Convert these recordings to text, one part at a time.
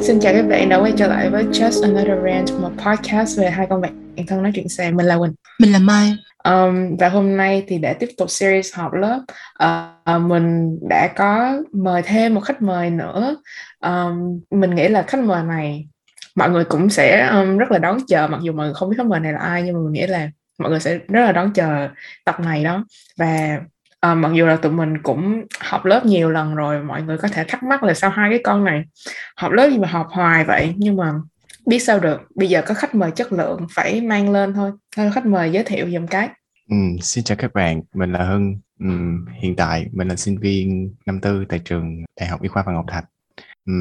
Xin chào các bạn đã quay trở lại với Just Another Rant, một podcast về hai con bạn thân nói chuyện xe. Mình là Quỳnh. Mình là Mai. Um, và hôm nay thì để tiếp tục series họp lớp, uh, mình đã có mời thêm một khách mời nữa. Um, mình nghĩ là khách mời này mọi người cũng sẽ um, rất là đón chờ, mặc dù mọi người không biết khách mời này là ai, nhưng mà mình nghĩ là mọi người sẽ rất là đón chờ tập này đó. Và à, mặc dù là tụi mình cũng học lớp nhiều lần rồi mọi người có thể thắc mắc là sao hai cái con này học lớp gì mà học hoài vậy? Nhưng mà biết sao được bây giờ có khách mời chất lượng phải mang lên thôi. Thôi khách mời giới thiệu dùm cái. Ừ, xin chào các bạn mình là hưng. Ừ, hiện tại mình là sinh viên năm tư tại trường đại học y khoa phạm ngọc thạch. Ừ,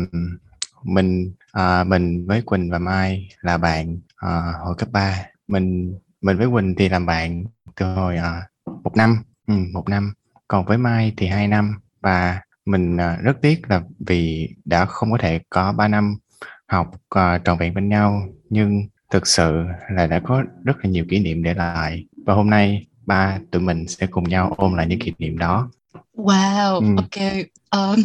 mình à, mình với quỳnh và mai là bạn à, hồi cấp 3 mình mình với quỳnh thì làm bạn từ hồi à, một năm ừ, một năm. Còn với mai thì hai năm. Và mình à, rất tiếc là vì đã không có thể có 3 năm học uh, trọn vẹn bên nhau. Nhưng thực sự là đã có rất là nhiều kỷ niệm để lại. Và hôm nay ba tụi mình sẽ cùng nhau ôm lại những kỷ niệm đó. Wow ừ. ok. Um,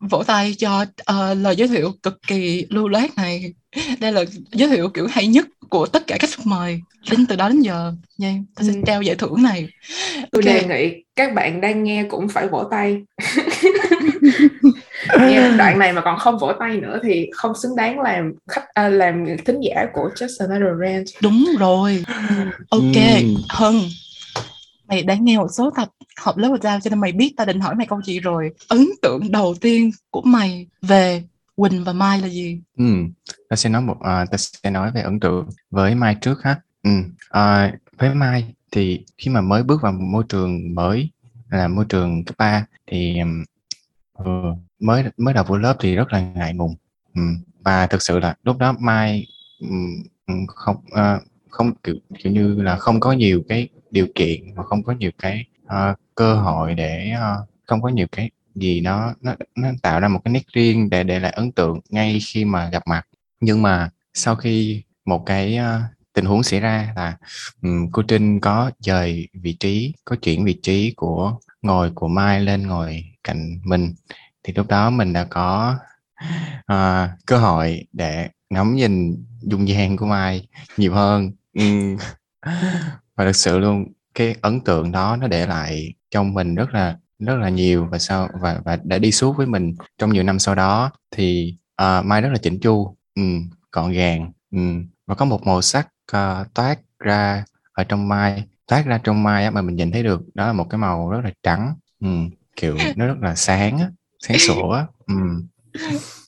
vỗ tay cho uh, lời giới thiệu cực kỳ lưu loát này. Đây là giới thiệu kiểu hay nhất của tất cả các khách mời đến từ đó đến giờ. Nha yeah, tôi sẽ ừ. trao giải thưởng này. Tôi okay. đề nghị các bạn đang nghe cũng phải vỗ tay. Nghe đoạn này mà còn không vỗ tay nữa thì không xứng đáng làm khách à, làm thính giả của Just Another Rant đúng rồi. Ok ừ. hân mày đã nghe một số tập học lớp giao cho nên mày biết ta định hỏi mày câu gì rồi. Ấn tượng đầu tiên của mày về Quỳnh và Mai là gì? Ừ, ta sẽ nói một uh, ta sẽ nói về ấn tượng với Mai trước ha. Ừ, uh, với Mai thì khi mà mới bước vào một môi trường mới là môi trường cấp 3 thì uh, mới mới đầu vô lớp thì rất là ngại ngùng. Ừ, và thực sự là lúc đó Mai um, không uh, không kiểu, kiểu như là không có nhiều cái điều kiện và không có nhiều cái uh, cơ hội để uh, không có nhiều cái gì nó nó nó tạo ra một cái nét riêng để để lại ấn tượng ngay khi mà gặp mặt. Nhưng mà sau khi một cái uh, tình huống xảy ra là um, cô Trinh có dời vị trí có chuyển vị trí của ngồi của Mai lên ngồi cạnh mình. Thì lúc đó mình đã có uh, cơ hội để ngắm nhìn dung nhan của Mai nhiều hơn. Um, và thực sự luôn cái ấn tượng đó nó để lại trong mình rất là rất là nhiều và sau và và đã đi suốt với mình trong nhiều năm sau đó thì uh, mai rất là chỉnh chu. Um, gọn gàng um, và có một màu sắc uh, toát ra ở trong mai toát ra trong mai á, mà mình nhìn thấy được đó là một cái màu rất là trắng um, kiểu nó rất là sáng á, sáng sủa um.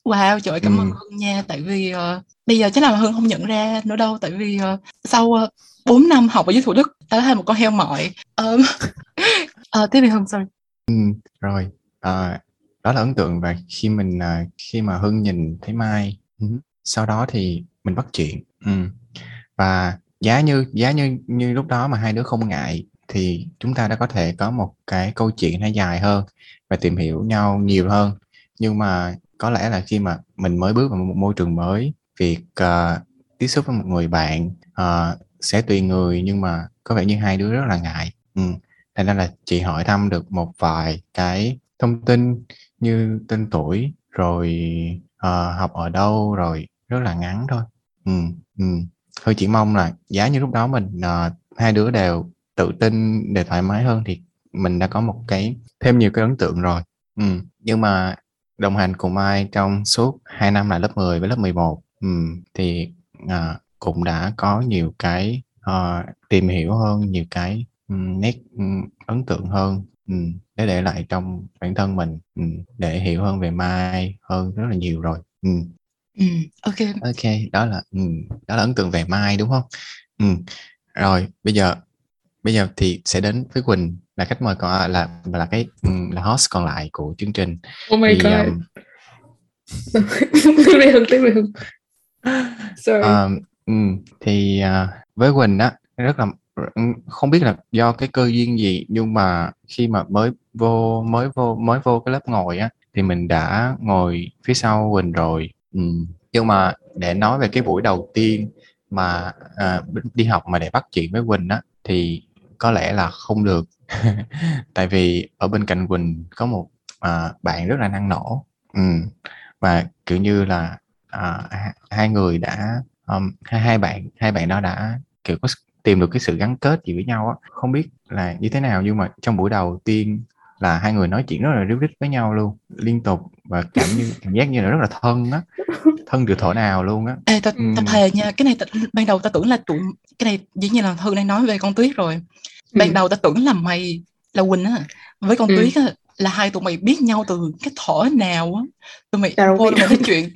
Wow, trời cảm ơn Hưng nha Tại vì uh, bây giờ chắc là Hưng không nhận ra nữa đâu Tại vì uh, sau uh, 4 năm học ở dưới Thủ Đức đã là một con heo mỏi. Um, uh, Tiếp đi Hưng, sorry ừm rồi, ờ, đó là ấn tượng và khi mình, à, khi mà Hưng nhìn thấy Mai, ừm sau đó thì mình bắt chuyện, ừm, và giá như giá như như lúc đó mà hai đứa không ngại thì chúng ta đã có thể có một cái câu chuyện nó dài hơn và tìm hiểu nhau nhiều hơn. Nhưng mà có lẽ là khi mà mình mới bước vào một môi trường mới, việc, ờ, tiếp xúc với một người bạn, ờ, sẽ tùy người nhưng mà có vẻ như hai đứa rất là ngại, ừm thế nên là chị hỏi thăm được một vài cái thông tin như tên tuổi, rồi, uh, học ở đâu, rồi rất là ngắn thôi. ừ, ừ. Thôi chỉ mong là giá như lúc đó mình, uh, hai đứa đều tự tin, để thoải mái hơn thì mình đã có một cái thêm nhiều cái ấn tượng rồi. ừ. nhưng mà đồng hành cùng ai trong suốt 2 năm là lớp 10 với lớp 11, ừ. thì, uh, cũng đã có nhiều cái, uh, tìm hiểu hơn, nhiều cái nét, ấn tượng hơn, để để lại trong bản thân mình, để hiểu hơn về Mai hơn rất là nhiều rồi. Ừm. Ừm, ô đó là đó là ấn tượng về Mai, đúng không Ừm, rồi bây giờ bây giờ thì sẽ đến với Quỳnh là khách mời còn à, là là cái, là host còn lại của chương trình. Oh my Thì, God! ờm Tiếp đi Hưng, tiếp đi Hưng. Sorry. Ờm, thì, à, với Quỳnh á, rất là Ừ, không biết là do cái cơ duyên gì nhưng mà khi mà mới vô mới vô mới vô cái lớp ngồi á, thì mình đã ngồi phía sau Quỳnh rồi. ừ. nhưng mà để nói về cái buổi đầu tiên mà, à, đi học mà để bắt chuyện với Quỳnh á, thì có lẽ là không được. Tại vì ở bên cạnh Quỳnh có một, à, bạn rất là năng nổ, ừ. và kiểu như là à, hai người đã um, hai hai bạn hai bạn đó đã kiểu có tìm được cái sự gắn kết gì với nhau á không biết là như thế nào nhưng mà trong buổi đầu tiên là hai người nói chuyện rất là ríu rít với nhau luôn liên tục và cảm như cảm giác như là rất là thân á thân từ thổ nào luôn á Ê, ta, ta thề nha cái này ta, ban đầu ta tưởng là tụi cái này dĩ nhiên là hương đang nói về con tuyết rồi ban ừ. đầu ta tưởng là mày là quỳnh á với con ừ. tuyết á là hai tụi mày biết nhau từ cái thỏ nào á. Tụi mày vô mày nói chuyện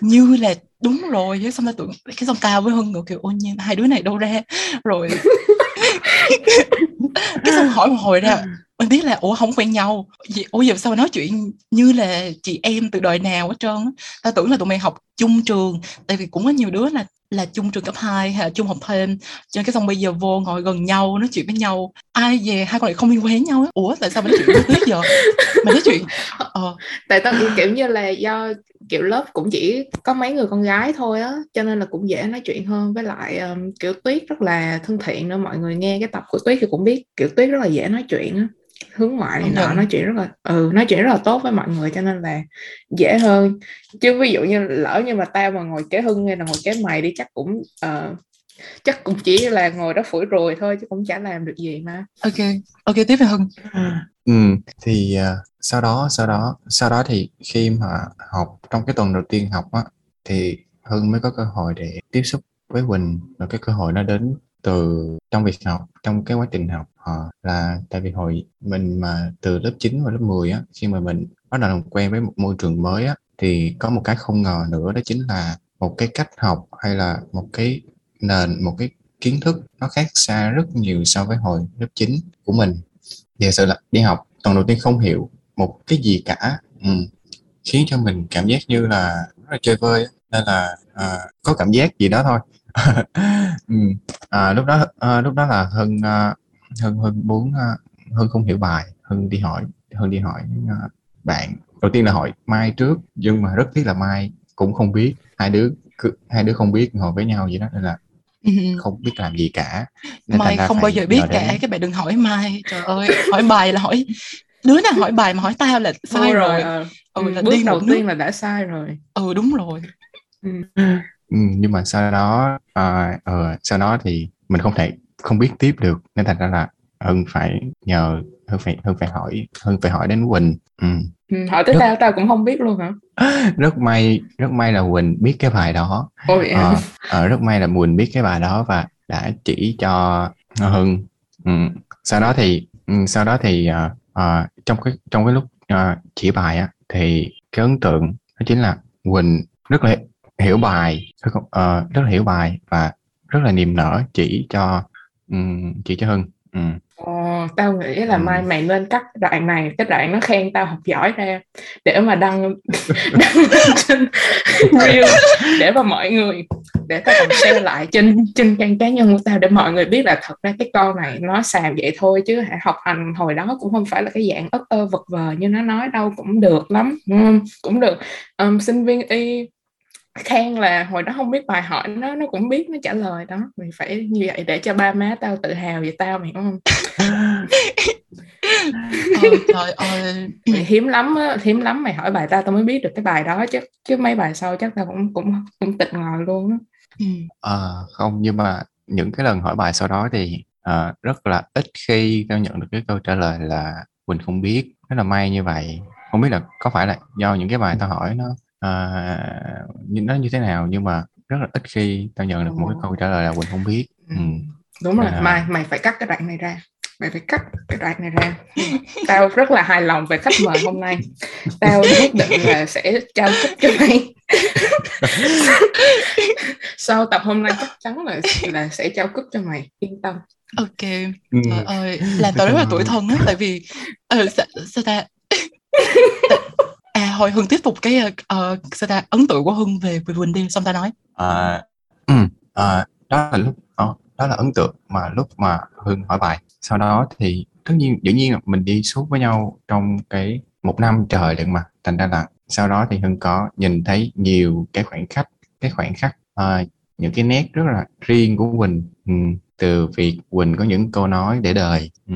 như là đúng rồi với xong là tụi cái xong tao với hưng ngồi kiểu ôi nhiên hai đứa này đâu ra? Rồi cái xong hỏi một hồi ra mình biết là ủa không quen nhau. Gì ủa giờ sao nói chuyện như là chị em từ đời nào hết trơn ta tưởng là tụi mày học chung trường tại vì cũng có nhiều đứa là là chung trường cấp 2 hay là chung học thêm. Cho nên cái xong bây giờ vô ngồi gần nhau nói chuyện với nhau. Ai về hai con lại không liên quan nhau ủa tại sao mình nói chuyện với giờ mà nói chuyện ờ. tại tao kiểu như là do kiểu lớp cũng chỉ có mấy người con gái thôi á cho nên là cũng dễ nói chuyện hơn. Với lại um, kiểu tuyết rất là thân thiện nữa mọi người nghe cái tập của tuyết thì cũng biết kiểu tuyết rất là dễ nói chuyện á hướng ngoại này nọ nói chuyện rất là ừ nói chuyện rất là tốt với mọi người cho nên là dễ hơn. Chứ ví dụ như lỡ như mà tao mà ngồi kế hưng hay là ngồi kế mày đi chắc cũng uh, chắc cũng chỉ là ngồi đó phủi rồi thôi chứ cũng chả làm được gì mà. Ok ok tiếp về hưng. Ừ thì uh, sau đó sau đó sau đó thì khi mà học trong cái tuần đầu tiên học á thì hưng mới có cơ hội để tiếp xúc với quỳnh. Và cái cơ hội nó đến từ trong việc học trong cái quá trình học họ là tại vì hồi mình mà từ lớp 9 và lớp 10 á khi mà mình bắt đầu làm quen với một môi trường mới á thì có một cái không ngờ nữa đó chính là một cái cách học hay là một cái nền một cái kiến thức nó khác xa rất nhiều so với hồi lớp 9 của mình thì sự là đi học tuần đầu tiên không hiểu một cái gì cả ừ. khiến cho mình cảm giác như là rất là chơi vơi nên là à, có cảm giác gì đó thôi ừ. à, lúc đó à, lúc đó là hơn à, hưng hưng muốn à, hưng không hiểu bài. Hưng đi hỏi hưng đi hỏi à, bạn. Đầu tiên là hỏi mai trước nhưng mà rất tiếc là mai cũng không biết. Hai đứa hai đứa không biết ngồi với nhau vậy đó nên là không biết làm gì cả. Nên mai không bao giờ biết cả. Đến... cái bạn đừng hỏi mai. Trời ơi hỏi bài là hỏi đứa nào hỏi bài mà hỏi tao là sai rồi, rồi. À. ừ, là bước đầu tiên là đã sai rồi. Ừ đúng rồi. Ừ. Ừ, nhưng mà sau đó à, uh, sau đó thì mình không thể không biết tiếp được nên thành ra là hưng phải nhờ hưng phải hưng phải hỏi hưng phải hỏi đến quỳnh. Ừ. Ừ, hỏi tới rất, tao tao cũng không biết luôn hả? Rất may rất may là quỳnh biết cái bài đó. Ôi, à, à, rất may là quỳnh biết cái bài đó và đã chỉ cho hưng. Ừ. sau đó thì ừ, sau đó thì uh, uh, trong cái trong cái lúc uh, chỉ bài á thì cái ấn tượng đó chính là quỳnh rất là hiểu bài uh, rất là hiểu bài và rất là niềm nở chỉ cho um, chỉ cho Hưng um. Ồ, tao nghĩ là mai mày nên cắt đoạn này cái đoạn nó khen tao học giỏi ra để mà đăng đăng trên reel để mà mọi người để tao còn share lại trên trên trang cá nhân của tao để mọi người biết là thật ra cái con này nó xàm vậy thôi chứ hả học hành hồi đó cũng không phải là cái dạng ất ơ vật vờ như nó nói đâu cũng được lắm cũng được. Um, sinh viên y khen là hồi đó không biết bài hỏi nó nó cũng biết nó trả lời đó. Mày phải như vậy để cho ba má tao tự hào về tao mày không? Trời ơi. Mày hiếm lắm á hiếm lắm mày hỏi bài tao tao mới biết được cái bài đó chứ chứ mấy bài sau chắc tao cũng cũng cũng tịch ngồi luôn á. Ừ. à, không nhưng mà những cái lần hỏi bài sau đó thì uh, rất là ít khi tao nhận được cái câu trả lời là mình không biết. Rất là may như vậy. Không biết là có phải là do những cái bài tao hỏi nó à, nó như thế nào? Nhưng mà rất là ít khi tao nhận được một cái câu trả lời là quỳnh không biết. Ừ. đúng rồi. À. mày mày phải cắt cái đoạn này ra. Mày phải cắt cái đoạn này ra. Tao rất là hài lòng về khách mời hôm nay. Tao quyết định là sẽ trao cúp cho mày. Sau tập hôm nay chắc chắn là là sẽ trao cúp cho mày. Yên tâm. Ok. Ừ. trời ơi làm tao rất là tuổi thân á tại vì uh, sao, sao ta à hồi hưng tiếp tục cái uh, sao ta ấn tượng của hưng về về quỳnh đi xong ta nói? À, ừ, à, đó là lúc đó, đó là ấn tượng mà lúc mà hưng hỏi bài. Sau đó thì tất nhiên dĩ nhiên là mình đi suốt với nhau trong cái một năm trời lận mà thành ra là sau đó thì hưng có nhìn thấy nhiều cái khoảnh khắc cái khoảnh khắc uh, những cái nét rất là riêng của quỳnh. Ừ, từ việc quỳnh có những câu nói để đời. Ừ,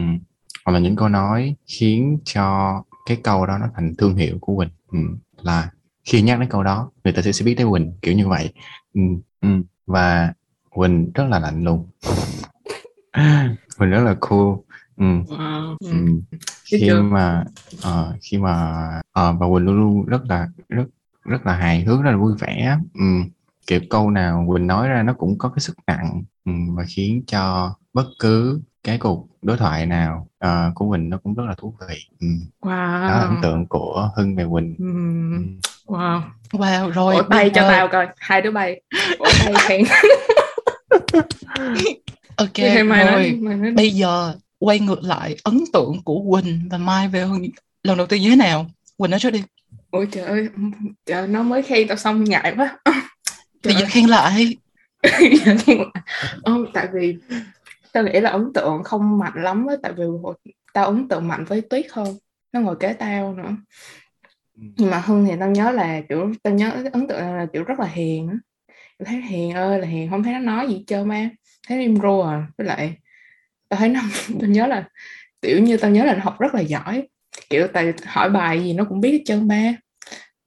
hoặc là những câu nói khiến cho cái câu đó nó thành thương hiệu của Quỳnh ừ, là khi nhắc đến câu đó người ta sẽ, biết tới Quỳnh kiểu như vậy ừ, ừ. và Quỳnh rất là lạnh lùng Quỳnh rất là cool ừ. Wow. Ừ. Biết khi chưa? mà ờ, khi mà ờ, và Quỳnh luôn luôn rất là rất rất là hài hước rất là vui vẻ ừ. kiểu câu nào Quỳnh nói ra nó cũng có cái sức nặng ừ. và khiến cho bất cứ cái cuộc đối thoại nào ờ, của Quỳnh nó cũng rất là thú vị ừ. đó là ấn Wow. tượng của Hưng về Quỳnh Ừ. ừ. Wow. wow rồi Ủa bay cho tao coi, hai đứa bay. Ủa bay khen. ok Thì mày nói, rồi mày nói. bây giờ quay ngược lại ấn tượng của Quỳnh và Mai về Hưng lần đầu tiên như thế nào Quỳnh nói trước đi Ôi trời ơi, trời nó mới khen tao xong ngại quá. bây giờ khen lại Giờ khen lại. Ờ, tại vì tao nghĩ là ấn tượng không mạnh lắm á, tại vì hồi- tao ấn tượng mạnh với Tuyết hơn. Nó ngồi kế tao nữa. Nhưng mà Hưng thì tao nhớ là kiểu tao nhớ ấn tượng là kiểu rất là hiền á. Tao thấy hiền ơi là hiền, không thấy nó nói gì trơn mà. Thấy im ru à. Với lại tao thấy nó tao nhớ là kiểu như tao nhớ là nó học rất là giỏi. Kiểu tại hỏi bài gì nó cũng biết hết trơn ba.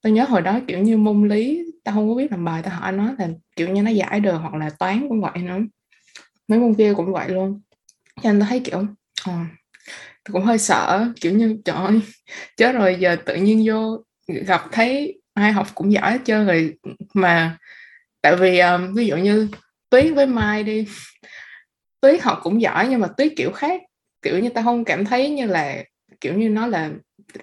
Tao nhớ hồi đó kiểu như môn lý tao không có biết làm bài tao hỏi nó là kiểu như nó giải được hoặc là toán cũng vậy nữa. Mấy môn kia cũng vậy luôn. Cho nên thấy kiểu ờ, tôi cũng hơi sợ kiểu như trời ơi chết rồi giờ tự nhiên vô gặp thấy ai học cũng giỏi hết trơn rồi mà tại vì um, ví dụ như Tuyết với Mai đi Tuyết học cũng giỏi nhưng mà Tuyết kiểu khác kiểu như ta không cảm thấy như là kiểu như nó là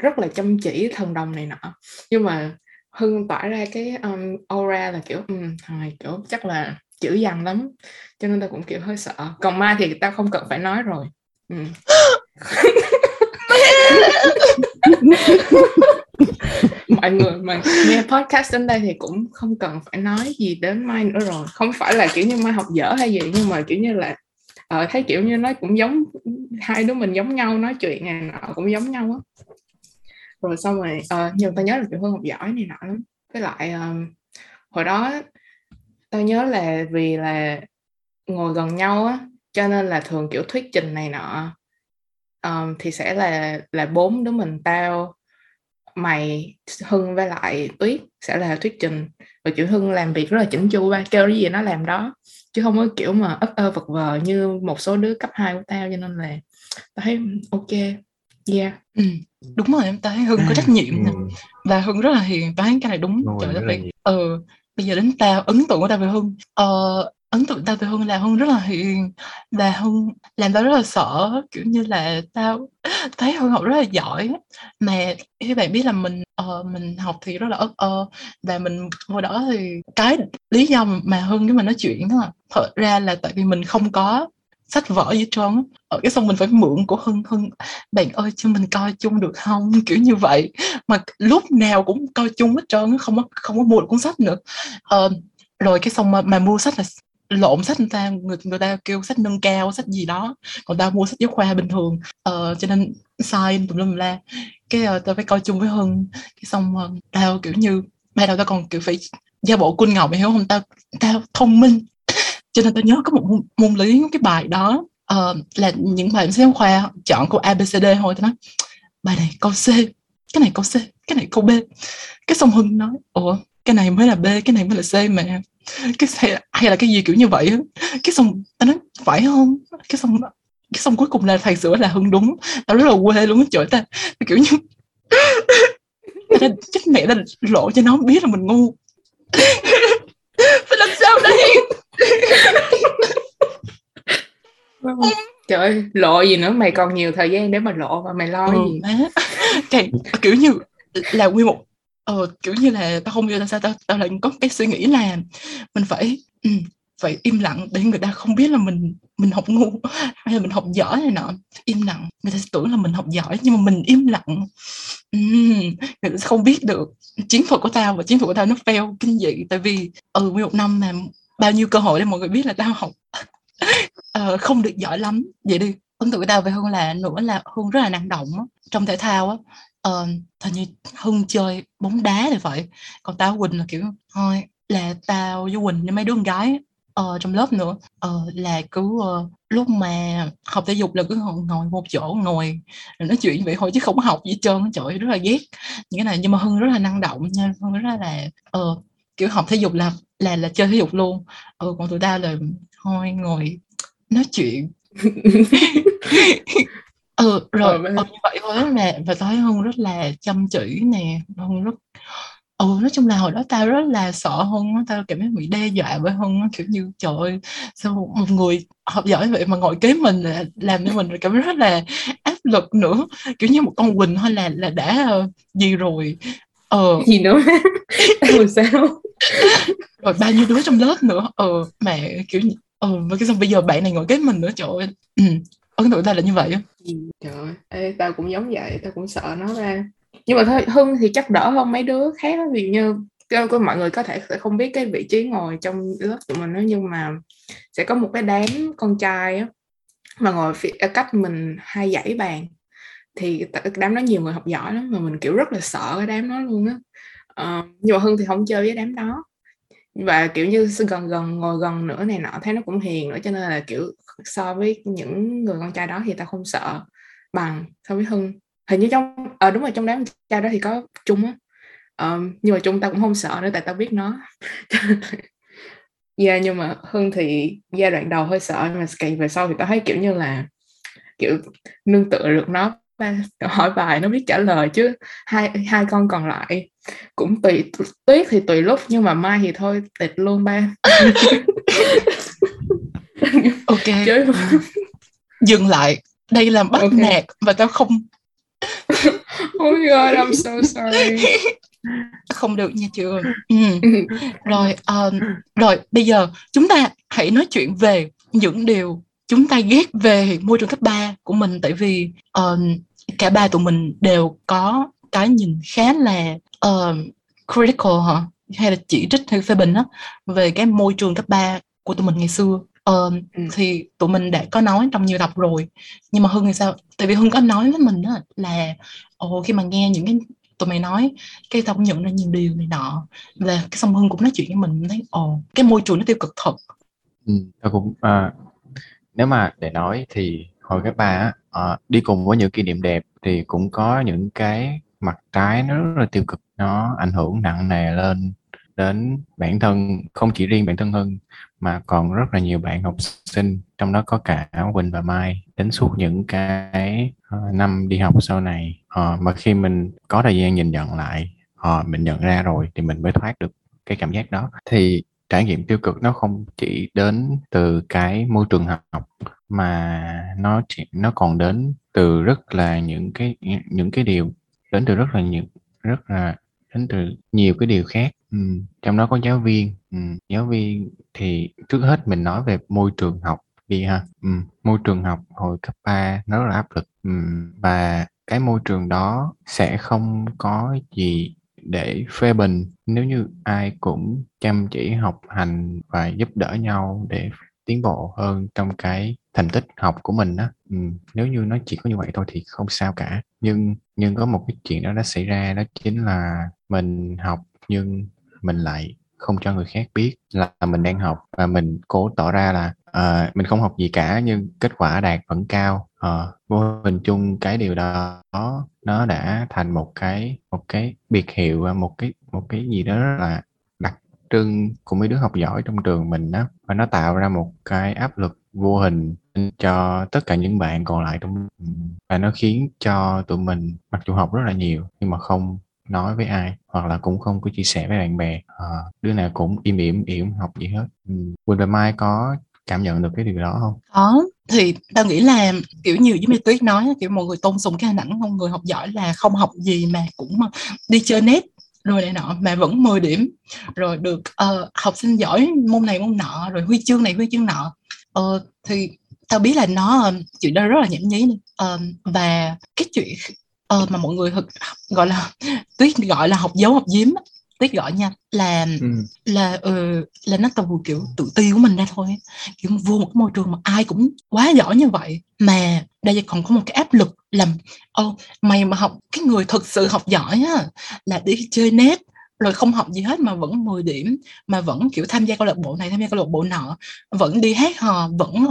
rất là chăm chỉ thần đồng này nọ nhưng mà Hưng tỏa ra cái um, aura là kiểu um, thằng này kiểu chắc là chữ dằn lắm. Cho nên tao cũng kiểu hơi sợ. Còn Mai thì tao không cần phải nói rồi. Ừ. mọi người mà nghe podcast đến đây thì cũng không cần phải nói gì đến Mai nữa rồi. Không phải là kiểu như Mai học dở hay gì nhưng mà kiểu như là ờ, thấy kiểu như nó cũng giống hai đứa mình giống nhau nói chuyện này nọ cũng giống nhau á. Rồi xong rồi ờ, nhưng tao nhớ là kiểu Hương học giỏi này nọ lắm. Với lại ờ, hồi đó tao nhớ là vì là ngồi gần nhau á cho nên là thường kiểu thuyết trình này nọ. Um, thì sẽ là là bốn đứa mình tao mày hưng với lại tuyết sẽ là thuyết trình. Và kiểu hưng làm việc rất là chỉnh chu ba kêu cái gì nó làm đó. Chứ không có kiểu mà ấp ơ vật vờ như một số đứa cấp 2 của tao cho nên là tao thấy ok yeah. Ừ. đúng rồi em thấy Hưng có trách nhiệm Ừ. và Hưng rất là hiền tao thấy cái này đúng rồi, trời đất là ơi. ừ bây giờ đến tao ấn tượng của tao về Hưng. Ờ, ấn tượng tao về Hưng là Hưng rất là hiền là Hưng làm tao rất là sợ kiểu như là tao thấy Hưng học rất là giỏi. Mà các bạn biết là mình uh, mình học thì rất là ớt ơ và mình hồi đó thì cái lý do mà Hưng với mình nói chuyện đó là thật ra là tại vì mình không có sách vở gì trơn ở ờ, cái xong mình phải mượn của Hưng Hưng bạn ơi cho mình coi chung được không? Kiểu như vậy. Mà lúc nào cũng coi chung hết trơn không có không có mua được cuốn sách nữa. Ờ, rồi cái xong mà, mà mua sách là lộn sách người ta người, người ta kêu sách nâng cao sách gì đó. Còn tao mua sách giáo khoa bình thường. Ờ, cho nên sai tùm lum la. Cái uh, tao phải coi chung với Hưng. Cái xong uh, tao kiểu như ban đầu tao còn kiểu phải gia bộ quân ngọc mày hiểu không? Tao tao thông minh cho nên tôi nhớ có một môn, môn lý cái bài đó uh, là những bài sách khoa chọn câu ABCD thôi. Tôi nói bài này câu C cái này câu C cái này câu B. Cái xong Hưng nói ủa cái này mới là B cái này mới là C mà. Cái hay, hay là cái gì kiểu như vậy cái xong tao nói phải không? Cái xong cái xong cuối cùng là thầy sửa là Hưng đúng. Tao rất là quê luôn trời ta kiểu như tao chết mẹ đã lộ cho nó biết là mình ngu. Phải làm sao đây? Trời ơi lộ gì nữa? Mày còn nhiều thời gian để mà lộ và mày lo ừ, gì? má. Cái kiểu như là nguyên một ờ, kiểu như là tao không hiểu tại sao tao tao lại có cái suy nghĩ là mình phải ừ, phải im lặng để người ta không biết là mình mình học ngu hay là mình học giỏi này nọ. Im lặng người ta sẽ tưởng là mình học giỏi nhưng mà mình im lặng. Ừ, người ta sẽ không biết được. Chiến thuật của tao và chiến thuật của tao nó fail kinh dị tại vì ừ nguyên một năm mà bao nhiêu cơ hội để mọi người biết là tao học. Uh, không được giỏi lắm. Vậy đi. Ấn tượng của tao về Hương là nữa là Hương rất là năng động á. trong thể thao á. Uh, hình như Hương chơi bóng đá thì vậy còn tao Quỳnh là kiểu thôi là tao với Quỳnh với mấy đứa con gái uh, trong lớp nữa. Uh, là cứ uh, lúc mà học thể dục là cứ ngồi, một chỗ ngồi nói chuyện vậy thôi chứ không học gì hết trơn trời ơi, rất là ghét những cái này. Nhưng mà hưng rất là năng động nha. Hưng rất là uh, kiểu học thể dục là là là chơi thể dục luôn. Ừ còn tụi ta là thôi ngồi nói chuyện. Ừ rồi ừ, như vậy thôi là và thấy hưng rất là chăm chỉ nè hưng rất ừ nói chung là hồi đó tao rất là sợ hưng tao cảm thấy bị đe dọa bởi hưng kiểu như trời ơi sao một người học giỏi vậy mà ngồi kế mình là làm cho mình cảm thấy rất là áp lực nữa. Kiểu như một con quỳnh thôi là là đã uh, gì rồi ờ. Gì nữa làm sao? Rồi bao nhiêu đứa trong lớp nữa? Ờ mà kiểu ờ mà cái xong bây giờ bạn này ngồi kế mình nữa trời ơi. Ừ. ấn tượng ta là như vậy á. Ừ, trời ơi. Ê, tao cũng giống vậy tao cũng sợ nó ra. Nhưng mà thôi hưng thì chắc đỡ hơn mấy đứa khác vì như có mọi người có thể sẽ không biết cái vị trí ngồi trong lớp tụi mình đó nhưng mà sẽ có một cái đám con trai á mà ngồi phía, cách mình hai dãy bàn thì đám đó nhiều người học giỏi lắm mà mình kiểu rất là sợ cái đám đó luôn á. Uh, nhưng mà hưng thì không chơi với đám đó. Và kiểu như gần gần ngồi gần nữa này nọ thấy nó cũng hiền nữa cho nên là kiểu so với những người con trai đó thì tao không sợ bằng so với hưng. Hình như trong ở ờ, à, đúng rồi trong đám trai đó thì có chung á. Um, nhưng mà chung tao cũng không sợ nữa tại tao biết nó. Yeah, nhưng mà hưng thì giai đoạn đầu hơi sợ nhưng mà càng về sau thì tao thấy kiểu như là kiểu nương tựa được nó hỏi bài nó biết trả lời chứ. Hai hai con còn lại. Cũng tùy tuyết thì tùy lúc nhưng mà mai thì thôi tịt luôn ba. Ok. Chứ... dừng lại. Đây là bắt okay. nạt và tao không oh my god I'm so sorry. Không được nha trường ừ. rồi um, rồi bây giờ chúng ta hãy nói chuyện về những điều chúng ta ghét về môi trường cấp 3 của mình. Tại vì um, cả ba tụi mình đều có cái nhìn khá là uh, critical hả? Hay là chỉ trích hay phê bình á về cái môi trường cấp 3 của tụi mình ngày xưa. Uh, ừ. thì tụi mình đã có nói trong nhiều tập rồi. Nhưng mà hưng thì sao? Tại vì hưng có nói với mình á là ồ khi mà nghe những cái tụi mày nói cái tao cũng nhận ra nhiều điều này nọ. Là cái xong hưng cũng nói chuyện với mình thấy ồ cái môi trường nó tiêu cực thật. Ừ, tao cũng à, nếu mà để nói thì hồi các ba á ờ, đi cùng với những kỷ niệm đẹp thì cũng có những cái mặt trái nó rất là tiêu cực, nó ảnh hưởng nặng nề lên đến bản thân, không chỉ riêng bản thân Hưng mà còn rất là nhiều bạn học sinh, trong đó có cả Quỳnh và Mai, đến suốt những cái ờ, năm đi học sau này. Ờ, mà khi mình có thời gian nhìn nhận lại mình nhận ra rồi thì mình mới thoát được cái cảm giác đó. Thì trải nghiệm tiêu cực nó không chỉ đến từ cái môi trường học mà nó chỉ, nó còn đến từ rất là những cái những cái điều, đến từ rất là nhiều, rất là, đến từ nhiều cái điều khác ừ. trong đó có giáo viên ừ. giáo viên thì trước hết mình nói về môi trường học đi ha ừ. môi trường học hồi cấp 3 nó rất là áp lực ừ. và cái môi trường đó sẽ không có gì để phê bình nếu như ai cũng chăm chỉ học hành và giúp đỡ nhau để tiến bộ hơn trong cái thành tích học của mình á. Ừ, nếu như nó chỉ có như vậy thôi thì không sao cả. Nhưng nhưng có một cái chuyện đó đã xảy ra đó chính là mình học nhưng mình lại không cho người khác biết là mình đang học và mình cố tỏ ra là uh, mình không học gì cả nhưng kết quả đạt vẫn cao. Uh, vô hình chung cái điều đó nó đã thành một cái một cái biệt hiệu một cái một cái gì đó rất là đặc trưng của mấy đứa học giỏi trong trường mình đó và nó tạo ra một cái áp lực vô hình cho tất cả những bạn còn lại trong và nó khiến cho tụi mình mặc dù học rất là nhiều nhưng mà không nói với ai hoặc là cũng không có chia sẻ với bạn bè. À, đứa nào cũng im ỉm ỉm học gì hết. Ừ. Quỳnh và Mai có cảm nhận được cái điều đó không? Có. Thì tao nghĩ là kiểu như giống Mai Tuyết nói kiểu mọi người tôn sùng cái hình ảnh không người học giỏi là không học gì mà cũng đi chơi net rồi này nọ mà vẫn 10 điểm. Rồi được uh, học sinh giỏi môn này môn nọ rồi huy chương này huy chương nọ uh, thì tao biết là nó chuyện đó rất là nhảm nhí uh, và cái chuyện uh, mà mọi người thực, gọi là tuyết gọi là học dấu học giếm tuyết gọi nha là ừ. là uh, là nó từ kiểu tự ti của mình ra thôi kiểu vô một cái môi trường mà ai cũng quá giỏi như vậy mà đây còn có một cái áp lực làm ô mày mà học cái người thực sự học giỏi á là đi chơi net rồi không học gì hết mà vẫn 10 điểm mà vẫn kiểu tham gia câu lạc bộ này tham gia câu lạc bộ nọ vẫn đi hát hò vẫn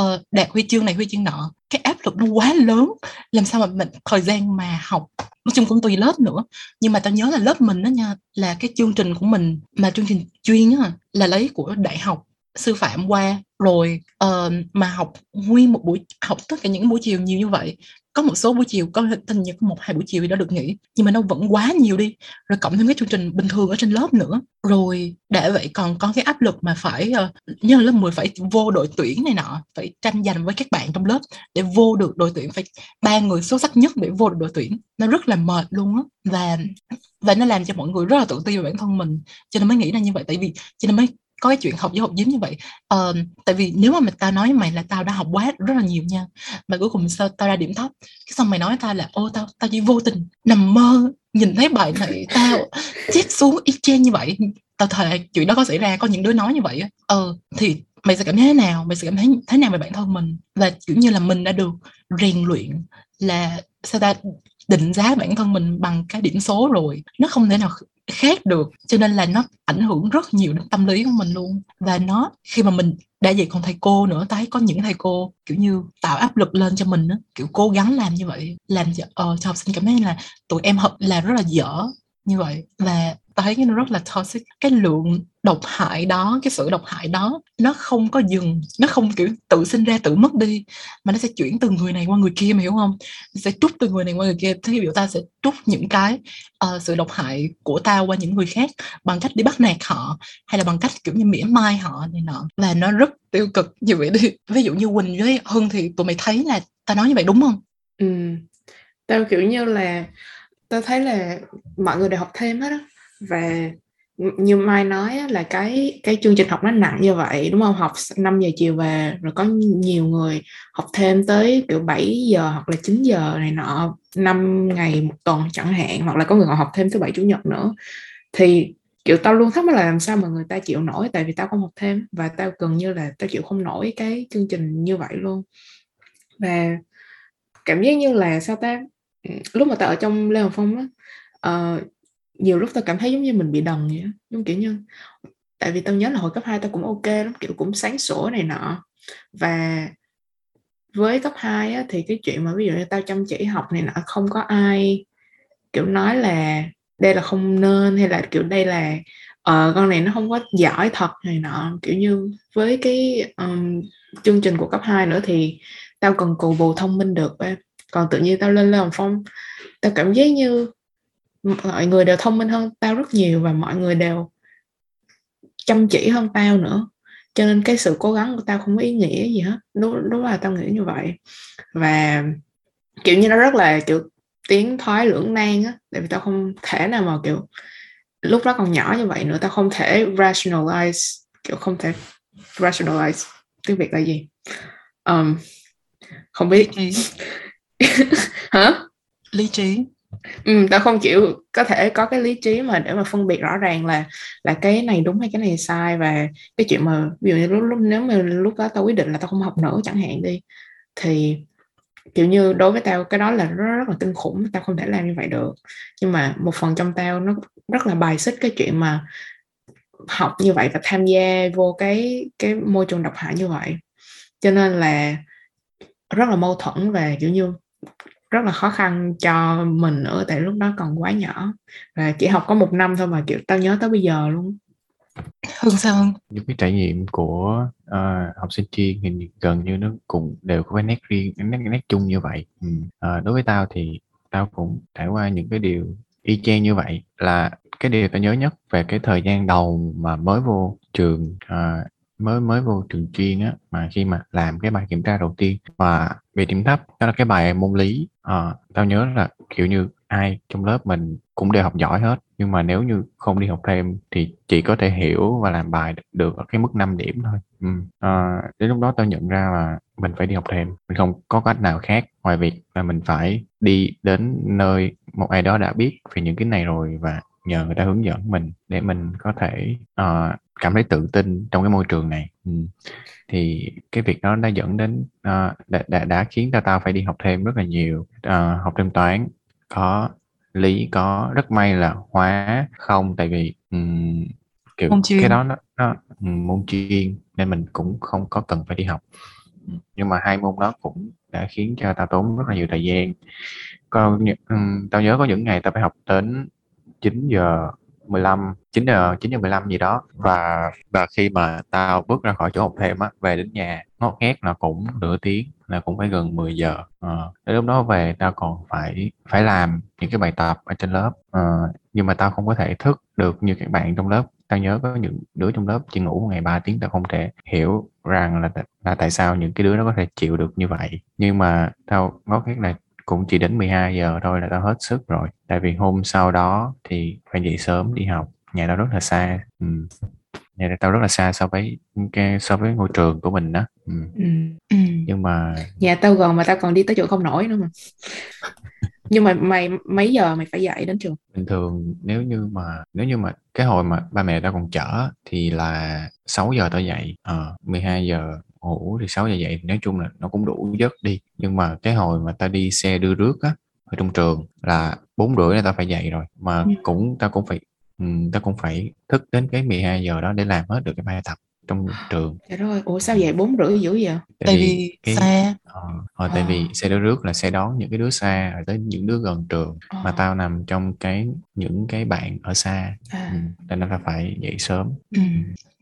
uh, đạt huy chương này huy chương nọ. Cái áp lực nó quá lớn làm sao mà mình thời gian mà học nói chung cũng tùy lớp nữa. Nhưng mà tao nhớ là lớp mình đó nha là cái chương trình của mình mà chương trình chuyên á là lấy của đại học sư phạm qua rồi uh, mà học nguyên một buổi học tất cả những buổi chiều nhiều như vậy có một số buổi chiều, có tình như có một, hai buổi chiều thì đã được nghỉ, nhưng mà nó vẫn quá nhiều đi. Rồi cộng thêm cái chương trình bình thường ở trên lớp nữa. Rồi để vậy còn có cái áp lực mà phải ờ, như là lớp 10 phải vô đội tuyển này nọ, phải tranh giành với các bạn trong lớp. Để vô được đội tuyển phải ba người xuất sắc nhất để vô được đội tuyển. Nó rất là mệt luôn á. Và và nó làm cho mọi người rất là tự ti về bản thân mình. Cho nên mới nghĩ ra như vậy. Tại vì cho nên mới có cái chuyện học với học dính như vậy. Uh, tại vì nếu mà mình tao nói mày là tao đã học quá rất là nhiều nha mà cuối cùng sao tao ra điểm thấp? Cái xong mày nói tao là ô tao tao chỉ vô tình nằm mơ nhìn thấy bài này tao chết xuống y chang như vậy. Tao thề chuyện đó có xảy ra có những đứa nói như vậy ờ ờ thì mày sẽ cảm thấy thế nào? Mày sẽ cảm thấy thế nào về bản thân mình? Và kiểu như là mình đã được rèn luyện là sao ta định giá bản thân mình bằng cái điểm số rồi. Nó không thể nào khác được cho nên là nó ảnh hưởng rất nhiều đến tâm lý của mình luôn. Và nó khi mà mình đã vậy còn thầy cô nữa thấy có những thầy cô kiểu như tạo áp lực lên cho mình đó, kiểu cố gắng làm như vậy làm cho, uh, cho học sinh cảm thấy là tụi em học là rất là dở như vậy. Và thấy nó rất là toxic. Cái lượng độc hại đó cái sự độc hại đó nó không có dừng nó không kiểu tự sinh ra tự mất đi mà nó sẽ chuyển từ người này qua người kia mà hiểu không? Nó sẽ trút từ người này qua người kia. Thế biểu ta sẽ trút những cái uh, sự độc hại của ta qua những người khác bằng cách đi bắt nạt họ hay là bằng cách kiểu như mỉa mai họ này nọ. Và nó rất tiêu cực. Như vậy đi ví dụ như quỳnh với hưng thì tụi mày thấy là ta nói như vậy đúng không? Ừ. Tao kiểu như là tao thấy là mọi người đều học thêm hết á và như mai nói là cái cái chương trình học nó nặng như vậy đúng không? Học 5 giờ chiều về rồi có nhiều người học thêm tới kiểu 7 giờ hoặc là 9 giờ này nọ 5 ngày một tuần chẳng hạn hoặc là có người còn học thêm thứ bảy chủ nhật nữa. Thì kiểu tao luôn thắc mắc là làm sao mà người ta chịu nổi tại vì tao không học thêm và tao gần như là tao chịu không nổi cái chương trình như vậy luôn. Và cảm giác như là sao ta? Lúc mà tao ở trong Lê Hồng Phong á uh, nhiều lúc tao cảm thấy giống như mình bị đần vậy giống kiểu như tại vì tao nhớ là hồi cấp 2 tao cũng ok lắm kiểu cũng sáng sủa này nọ. Và với cấp 2 á, thì cái chuyện mà ví dụ như tao chăm chỉ học này nọ không có ai kiểu nói là đây là không nên hay là kiểu đây là uh, con này nó không có giỏi thật này nọ. Kiểu như với cái um, chương trình của cấp 2 nữa thì tao cần cù bù thông minh được còn tự nhiên tao lên lên Phong tao cảm giác như mọi người đều thông minh hơn tao rất nhiều và mọi người đều chăm chỉ hơn tao nữa. Cho nên cái sự cố gắng của tao không có ý nghĩa gì hết. Lúc lúc là tao nghĩ như vậy. Và kiểu như nó rất là kiểu tiếng thoái lưỡng nan á. Tại vì tao không thể nào mà kiểu lúc đó còn nhỏ như vậy nữa tao không thể rationalize kiểu không thể rationalize tiếng việt là gì. Um, không biết. Hả? Lý trí ừ, tao không chịu có thể có cái lý trí mà để mà phân biệt rõ ràng là là cái này đúng hay cái này sai và cái chuyện mà ví dụ như lúc, lúc nếu mà lúc đó tao quyết định là tao không học nữa chẳng hạn đi thì kiểu như đối với tao cái đó là rất, rất là kinh khủng tao không thể làm như vậy được. Nhưng mà một phần trong tao nó rất là bài xích cái chuyện mà học như vậy và tham gia vô cái cái môi trường độc hại như vậy. Cho nên là rất là mâu thuẫn và kiểu như rất là khó khăn cho mình nữa tại lúc đó còn quá nhỏ. Và chỉ học có một năm thôi mà kiểu tao nhớ tới bây giờ luôn. Hơn sao hơn những cái trải nghiệm của uh, học sinh chuyên thì gần như nó cũng đều có cái nét riêng nét nét chung như vậy. Ừ. uh, đối với tao thì tao cũng trải qua những cái điều y chang như vậy. Là cái điều tao nhớ nhất về cái thời gian đầu mà mới vô trường uh, mới mới vô trường chuyên á mà khi mà làm cái bài kiểm tra đầu tiên và bị điểm thấp đó là cái bài môn lý à, tao nhớ là kiểu như ai trong lớp mình cũng đều học giỏi hết nhưng mà nếu như không đi học thêm thì chỉ có thể hiểu và làm bài được ở cái mức 5 điểm thôi ừ. à, đến lúc đó tao nhận ra là mình phải đi học thêm mình không có cách nào khác ngoài việc là mình phải đi đến nơi một ai đó đã biết về những cái này rồi và nhờ người ta hướng dẫn mình để mình có thể uh, cảm thấy tự tin trong cái môi trường này ừ. thì cái việc đó đã dẫn đến uh, đã, đã đã khiến cho tao phải đi học thêm rất là nhiều uh, học thêm toán có lý có rất may là hóa không tại vì um, kiểu Môn chuyên. cái đó nó, nó ừm, môn chuyên nên mình cũng không có cần phải đi học nhưng mà hai môn đó cũng đã khiến cho tao tốn rất là nhiều thời gian những- ừm, tao nhớ có những ngày tao phải học đến 9 giờ 15 9 giờ 9 giờ 15 gì đó. Và và khi mà tao bước ra khỏi chỗ học thêm á về đến nhà ngót nghét là cũng nửa tiếng là cũng phải gần 10 giờ. Ờ, à, đến lúc đó về tao còn phải phải làm những cái bài tập ở trên lớp. À, nhưng mà tao không có thể thức được như các bạn trong lớp. Tao nhớ có những đứa trong lớp chỉ ngủ một ngày 3 tiếng tao không thể hiểu rằng là là tại sao những cái đứa nó có thể chịu được như vậy. Nhưng mà tao ngót nghét là cũng chỉ đến 12 giờ thôi là tao hết sức rồi tại vì hôm sau đó thì phải dậy sớm đi học nhà tao rất là xa ừ. nhà tao rất là xa so với cái so với ngôi trường của mình đó ừ. ừ. Ừ. nhưng mà nhà tao gần mà tao còn đi tới trường không nổi nữa mà nhưng mà mày mấy giờ mày phải dậy đến trường bình thường nếu như mà nếu như mà cái hồi mà ba mẹ tao còn chở thì là 6 giờ tao dậy ờ 12 giờ ngủ thì 6 giờ dậy nói chung là nó cũng đủ giấc đi nhưng mà cái hồi mà tao đi xe đưa rước á ở trong trường là bốn rưỡi là tao phải dậy rồi mà Ừ. cũng tao cũng phải ừm, tao cũng phải thức đến cái 12 giờ đó để làm hết được cái bài tập trong trường trời ơi ủa sao vậy bốn rưỡi dữ vậy tại vì cái xa ờ, ờ, tại vì Ờ. xe đưa rước là xe đón những cái đứa xa rồi tới những đứa gần trường mà Ờ. tao nằm trong cái những cái bạn ở xa à, ừ. nên nó phải dậy sớm ừ.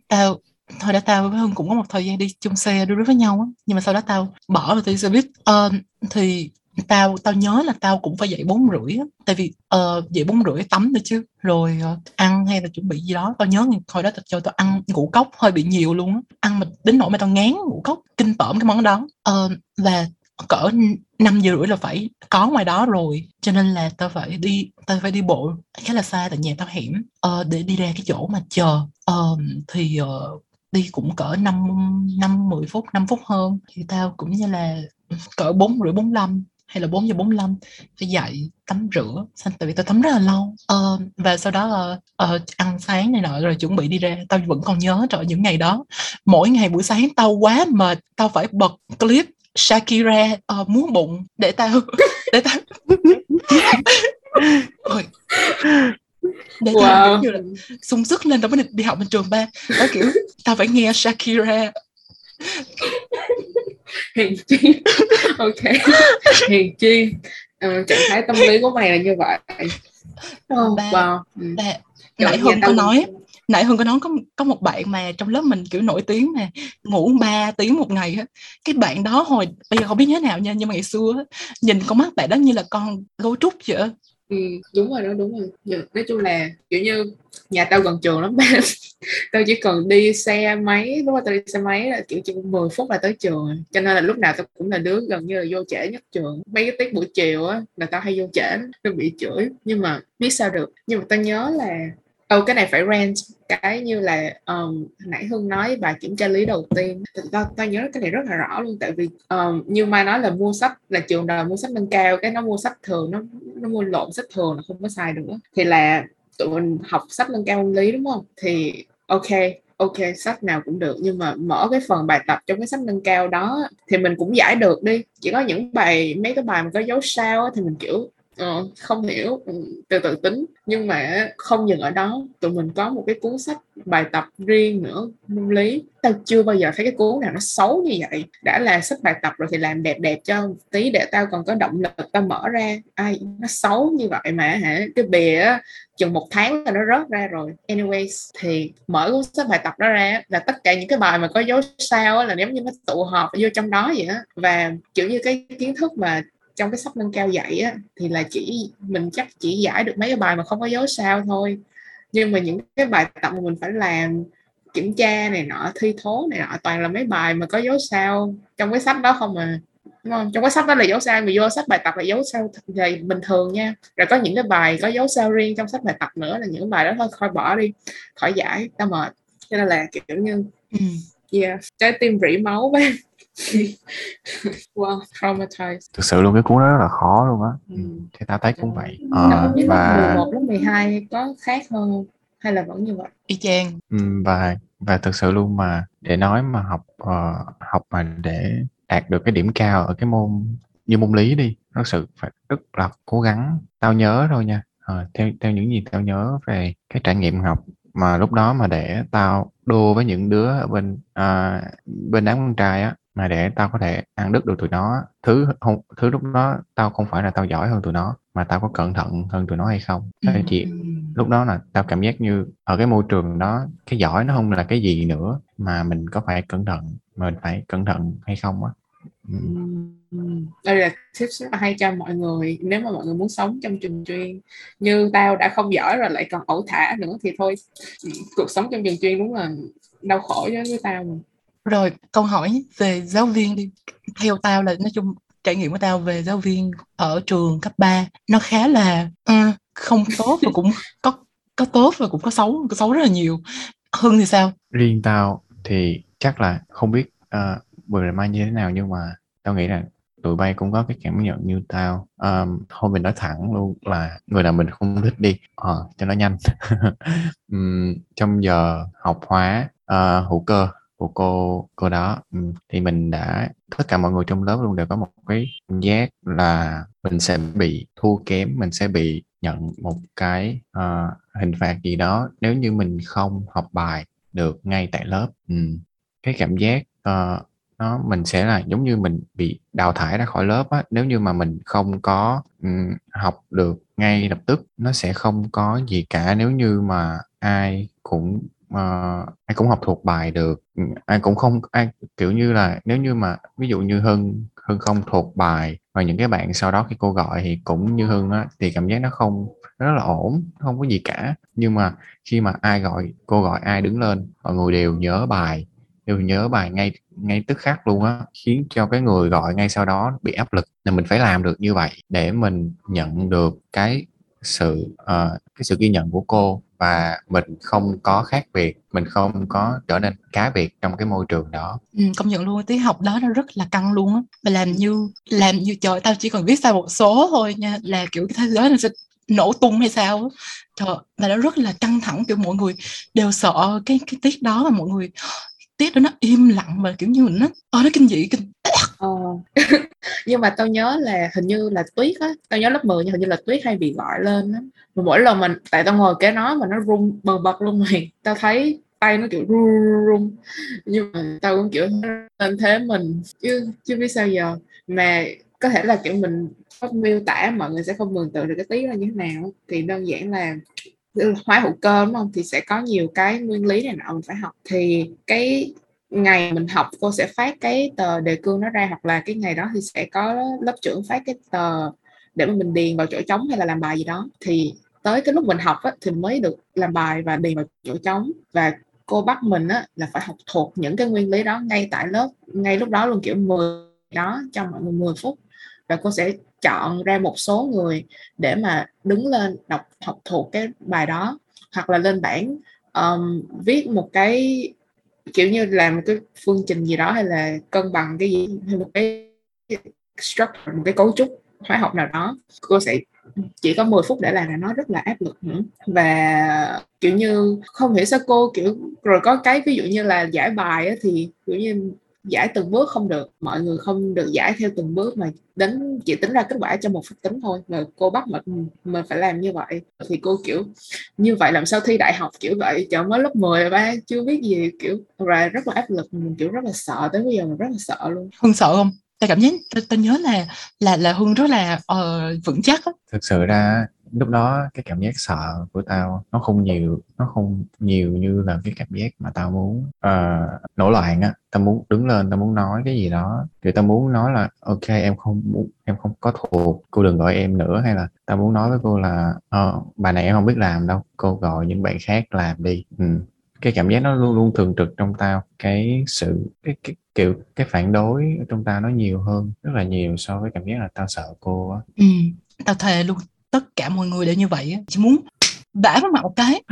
tao thôi đã tao với Hưng cũng có một thời gian đi chung xe đưa với nhau á. Nhưng mà sau đó tao bỏ và đi xe buýt. Uh, thì tao tao nhớ là tao cũng phải dậy bốn rưỡi á. Tại vì uh, dậy bốn rưỡi tắm nữa chứ. Rồi uh, ăn hay là chuẩn bị gì đó. Tao nhớ hồi đó tao cho tao ăn ngũ cốc hơi bị nhiều luôn á. Ăn mà đến nỗi mà tao ngán ngũ cốc kinh tởm cái món đó. Uh, và cỡ năm giờ rưỡi là phải có ngoài đó rồi. Cho nên là tao phải đi tao phải đi bộ khá là xa tại nhà tao hẻm. Uh, để đi ra cái chỗ mà chờ. Uh, thì uh, đi cũng cỡ năm năm mười phút 5 phút hơn. Thì tao cũng như là cỡ bốn rưỡi bốn lăm hay là 4 giờ 45 phải dậy tắm rửa. Xong tại vì tao tắm rất là lâu. Ờ, và sau đó ờ, ờ, ăn sáng này nọ rồi chuẩn bị đi ra. Tao vẫn còn nhớ trời những ngày đó mỗi ngày buổi sáng tao quá mệt. Tao phải bật clip Shakira ờ, múa bụng để tao để tao. để wow. kiểu là sung sức lên tao mới đi, đi học bên trường ba. Đó kiểu tao phải nghe Shakira. Hiền chi. Ok. Hiền chi. Ờ, trạng thái tâm lý của mày là như vậy. Oh, Ba- wow. ừ. Ba, Kiểu nãy tao có nói nãy Hưng có nói có có một bạn mà trong lớp mình kiểu nổi tiếng mà ngủ 3 tiếng một ngày á. Cái bạn đó hồi bây giờ không biết như thế nào nha nhưng mà ngày xưa nhìn con mắt bạn đó như là con gấu trúc vậy. Ừ, đúng rồi đó đúng rồi. Dạ, nói chung là kiểu như nhà tao gần trường lắm tao chỉ cần đi xe máy lúc mà tao đi xe máy là kiểu chỉ 10 phút là tới trường rồi. cho nên là lúc nào tao cũng là đứa gần như là vô trễ nhất trường. Mấy cái tiết buổi chiều á là tao hay vô trễ tao bị chửi. Nhưng mà biết sao được. Nhưng mà tao nhớ là ừ cái này phải rent cái như là um, nãy Hương nói bài kiểm tra lý đầu tiên. Tao tao nhớ cái này rất là rõ luôn. Tại vì um, như Mai nói là mua sách là trường đời mua sách nâng cao. Cái nó mua sách thường nó nó mua lộn sách thường là không có sai được thì là tụi mình học sách nâng cao lý đúng không? Thì ok ok sách nào cũng được. Nhưng mà mở cái phần bài tập trong cái sách nâng cao đó thì mình cũng giải được đi. Chỉ có những bài mấy cái bài mà có dấu sao thì mình kiểu ờ, không hiểu ừ, từ từ tính. Nhưng mà không dừng ở đó tụi mình có một cái cuốn sách bài tập riêng nữa môn lý. Tao chưa bao giờ thấy cái cuốn nào nó xấu như vậy. Đã là sách bài tập rồi thì làm đẹp đẹp cho tí để tao còn có động lực tao mở ra. Ai nó xấu như vậy mà hả? Cái bìa chừng một tháng là nó rớt ra rồi. Anyways thì mở cuốn sách bài tập đó ra là tất cả những cái bài mà có dấu sao là giống như nó tụ họp vô trong đó vậy á. Và kiểu như cái kiến thức mà trong cái sách nâng cao dạy á, thì là chỉ, mình chắc chỉ giải được mấy cái bài mà không có dấu sao thôi nhưng mà những cái bài tập mà mình phải làm, kiểm tra này nọ, thi thố này nọ, toàn là mấy bài mà có dấu sao trong cái sách đó không mà đúng không? trong cái sách đó là dấu sao, mà vô sách bài tập là dấu sao thì bình thường nha rồi có những cái bài có dấu sao riêng trong sách bài tập nữa là những bài đó thôi khỏi bỏ đi, khỏi giải, tao mệt cho nên là, kiểu như Ừ yeah trái tim rỉ máu với wow traumatized. Thực sự luôn cái cuốn đó rất là khó luôn á. Ừ. ừ. thì tao thấy cũng vậy. Năm Ờ, biết lớp và 11, lớp 12 có khác hơn không? hay là vẫn như vậy? Y chang. Ừm, và và thực sự luôn mà để nói mà học ờ, học mà để đạt được cái điểm cao ở cái môn như môn lý đi thật sự phải rất là cố gắng. Tao nhớ thôi nha. Ờ, theo theo những gì tao nhớ về cái trải nghiệm học mà lúc đó mà để tao đua với những đứa ở bên à, bên đám con trai á mà để tao có thể ăn đứt được tụi nó thứ không thứ lúc đó tao không phải là tao giỏi hơn tụi nó mà tao có cẩn thận hơn tụi nó hay không. Tao chỉ lúc đó là tao cảm giác như ở cái môi trường đó cái giỏi nó không là cái gì nữa mà mình có phải cẩn thận mình phải cẩn thận hay không á. Đây là tips rất là hay cho mọi người. Nếu mà mọi người muốn sống trong trường chuyên như tao đã không giỏi rồi lại còn ẩu thả nữa thì thôi. Cuộc sống trong trường chuyên đúng là đau khổ với với tao mà. Rồi câu hỏi về giáo viên đi. Theo tao là nói chung trải nghiệm của tao về giáo viên ở trường cấp 3 nó khá là uh, không tốt và cũng có có tốt và cũng có xấu có xấu rất là nhiều. Hưng thì sao? Riêng tao thì chắc là không biết uh, bữa mai như thế nào nhưng mà tao nghĩ là tụi bay cũng có cái cảm nhận như tao. Um, thôi mình nói thẳng luôn là người nào mình không thích đi ờ, cho nó nhanh. Um, trong giờ học hóa uh, hữu cơ của cô cô đó um, thì mình đã tất cả mọi người trong lớp luôn đều có một cái giác là mình sẽ bị thua kém mình sẽ bị nhận một cái uh, hình phạt gì đó nếu như mình không học bài được ngay tại lớp. Um, cái cảm giác uh, nó mình sẽ là giống như mình bị đào thải ra khỏi lớp á nếu như mà mình không có um, học được ngay lập tức nó sẽ không có gì cả. Nếu như mà ai cũng uh, ai cũng học thuộc bài được ai cũng không ai kiểu như là nếu như mà ví dụ như hưng hưng không thuộc bài và những cái bạn sau đó khi cô gọi thì cũng như hưng á thì cảm giác nó không nó rất là ổn không có gì cả. Nhưng mà khi mà ai gọi cô gọi ai đứng lên mọi người đều nhớ bài đều nhớ bài ngay ngay tức khắc luôn á khiến cho cái người gọi ngay sau đó bị áp lực. Là mình phải làm được như vậy để mình nhận được cái sự uh, cái sự ghi nhận của cô và mình không có khác biệt mình không có trở nên cá biệt trong cái môi trường đó. Ừ, công nhận luôn tiếng học đó nó rất là căng luôn á. Mà làm như làm như trời tao chỉ cần viết sai một số thôi nha là kiểu cái thế giới nó sẽ nổ tung hay sao trời và nó rất là căng thẳng kiểu mọi người đều sợ cái cái tiết đó mà mọi người tiết đó nó im lặng và kiểu như mình nó ờ nó kinh dị, kinh ờ. nhưng mà tao nhớ là hình như là tuyết á, tao nhớ lớp 10 nhưng hình như là tuyết hay bị gọi lên á. Mà mỗi lần mình tại tao ngồi kế nó mà nó rung bần bật luôn mày tao thấy tay nó kiểu run run nhưng mà tao cũng kiểu nên thế mình chứ chứ biết sao giờ. Mà có thể là kiểu mình không miêu tả mọi người sẽ không mường tượng được cái tí là như thế nào thì đơn giản là hóa hữu cơ đúng không? Thì sẽ có nhiều cái nguyên lý này nọ mình phải học. Thì cái ngày mình học cô sẽ phát cái tờ đề cương nó ra hoặc là cái ngày đó thì sẽ có lớp trưởng phát cái tờ để mà mình điền vào chỗ trống hay là làm bài gì đó. Thì tới cái lúc mình học á, thì mới được làm bài và điền vào chỗ trống. Và cô bắt mình á, là phải học thuộc những cái nguyên lý đó ngay tại lớp ngay lúc đó luôn kiểu 10 đó trong mọi người 10 phút. Và cô sẽ chọn ra một số người để mà đứng lên đọc học thuộc cái bài đó hoặc là lên bảng um, viết một cái kiểu như làm một cái phương trình gì đó hay là cân bằng cái gì hay một cái structure một cái cấu trúc hóa học nào đó. Cô sẽ chỉ có 10 phút để làm là nó rất là áp lực nữa. Và kiểu như không hiểu sao cô kiểu rồi có cái ví dụ như là giải bài á, thì kiểu như giải từng bước không được mọi người không được giải theo từng bước mà đến chỉ tính ra kết quả cho một phép tính thôi. Và cô bắt mình mình phải làm như vậy. Thì cô kiểu như vậy làm sao thi đại học kiểu vậy chờ mới lớp 10 ba chưa biết gì kiểu rồi rất là áp lực mình kiểu rất là sợ tới bây giờ mình rất là sợ luôn. Hưng sợ không? Ta cảm giác ta, ta nhớ là là là hưng rất là uh, vững chắc á. Thực sự ra lúc đó cái cảm giác sợ của tao nó không nhiều nó không nhiều như là cái cảm giác mà tao muốn ờ, uh, nổi loạn á. Tao muốn đứng lên tao muốn nói cái gì đó. Thì tao muốn nói là ok em không muốn em không có thuộc cô đừng gọi em nữa. Hay là tao muốn nói với cô là ờ, bà này em không biết làm đâu cô gọi những bạn khác làm đi. Ừ. cái cảm giác nó luôn luôn thường trực trong tao. Cái sự cái, cái kiểu cái phản đối trong tao nó nhiều hơn rất là nhiều so với cảm giác là tao sợ cô á. Ừ. Tao thề luôn tất cả mọi người đều như vậy chỉ muốn vả vào mặt một cái.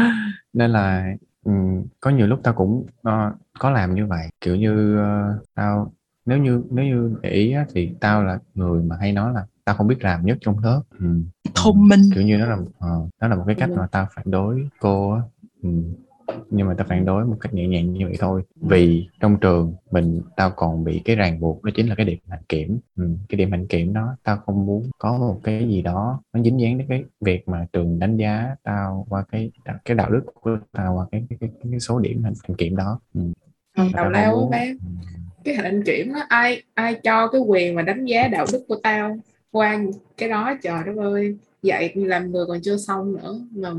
Nên là um, có nhiều lúc tao cũng uh, có làm như vậy. Kiểu như uh, tao nếu như nếu như để ý á, thì tao là người mà hay nói là tao không biết làm nhất trong lớp. Ừ. thông minh. Kiểu như nó là uh, nó là một cái cách mà tao phản đối cô á. Nhưng mà tao phản đối một cách nhẹ nhàng như vậy thôi. Vì trong trường mình tao còn bị cái ràng buộc đó chính là cái điểm hạnh kiểm. Ừ, cái điểm hạnh kiểm đó tao không muốn có một cái gì đó nó dính dáng đến cái việc mà trường đánh giá tao qua cái cái đạo đức của tao qua cái cái, cái, cái số điểm hạnh kiểm đó. Ừ. ừ tào lao quá bác cái hạnh kiểm đó ai ai cho cái quyền mà đánh giá đạo đức của tao qua cái đó trời đất ơi dạy làm người còn chưa xong nữa mà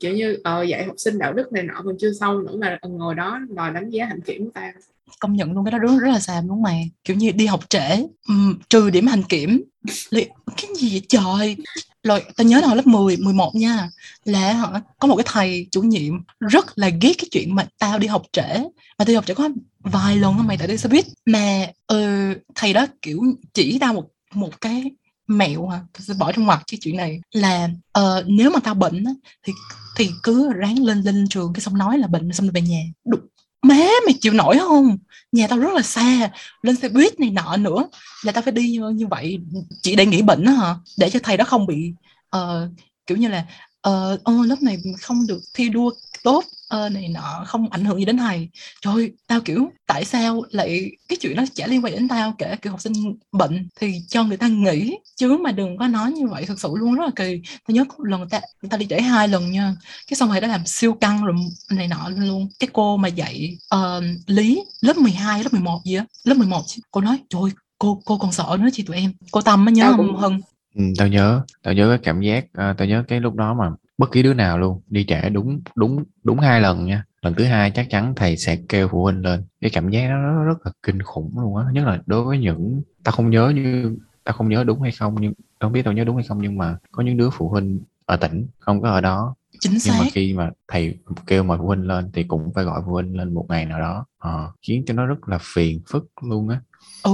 kiểu như ờ, dạy học sinh đạo đức này nọ còn chưa xong nữa mà ngồi đó đòi đánh giá hạnh kiểm của ta. Công nhận luôn cái đó rất rất là xàm đúng mày. Kiểu như đi học trễ um, trừ điểm hành kiểm. Cái gì vậy trời? Rồi tao nhớ là lớp 10, 11 nha là họ có một cái thầy chủ nhiệm rất là ghét cái chuyện mà tao đi học trễ. Mà tao đi học trễ có vài lần thôi mày tại đi xe buýt. Mà ừ, thầy đó kiểu chỉ tao một một cái mẹo hả? Tôi sẽ bỏ trong ngoặc cái chuyện này. Là uh, nếu mà tao bệnh á, thì thì cứ ráng lên lên trường cái xong nói là bệnh xong rồi về nhà. Đục. má mày chịu nổi không? Nhà tao rất là xa lên xe buýt này nọ nữa là tao phải đi như, như vậy. Chỉ để nghỉ bệnh đó hả? Để cho thầy đó không bị uh, kiểu như là ờ uh, lớp này không được thi đua tốt uh, này nọ không ảnh hưởng gì đến thầy. Trời tao kiểu tại sao lại cái chuyện đó chả liên quan đến tao kể kiểu học sinh bệnh thì cho người ta nghỉ chứ mà đừng có nói như vậy thực sự luôn rất là kỳ. Tao nhớ lần ta ta đi trễ hai lần nha cái xong thầy đã làm siêu căng rồi này nọ luôn. Cái cô mà dạy uh, lý lớp 12 lớp 11 gì á lớp 11 cô nói trời cô cô còn sợ nữa chị tụi em. Cô tâm mới nhớ không? hân ừ, tao nhớ tao nhớ cái cảm giác uh, tao nhớ cái lúc đó mà bất kỳ đứa nào luôn. Đi trễ đúng đúng đúng hai lần nha. Lần thứ hai chắc chắn thầy sẽ kêu phụ huynh lên. Cái cảm giác rất, rất là kinh khủng luôn á. Nhất là đối với những ta không nhớ như ta không nhớ đúng hay không nhưng không biết tao nhớ đúng hay không nhưng mà có những đứa phụ huynh ở tỉnh không có ở đó. Chính xác nhưng mà khi mà thầy kêu mời phụ huynh lên thì cũng phải gọi phụ huynh lên một ngày nào đó. À, khiến cho nó rất là phiền phức luôn á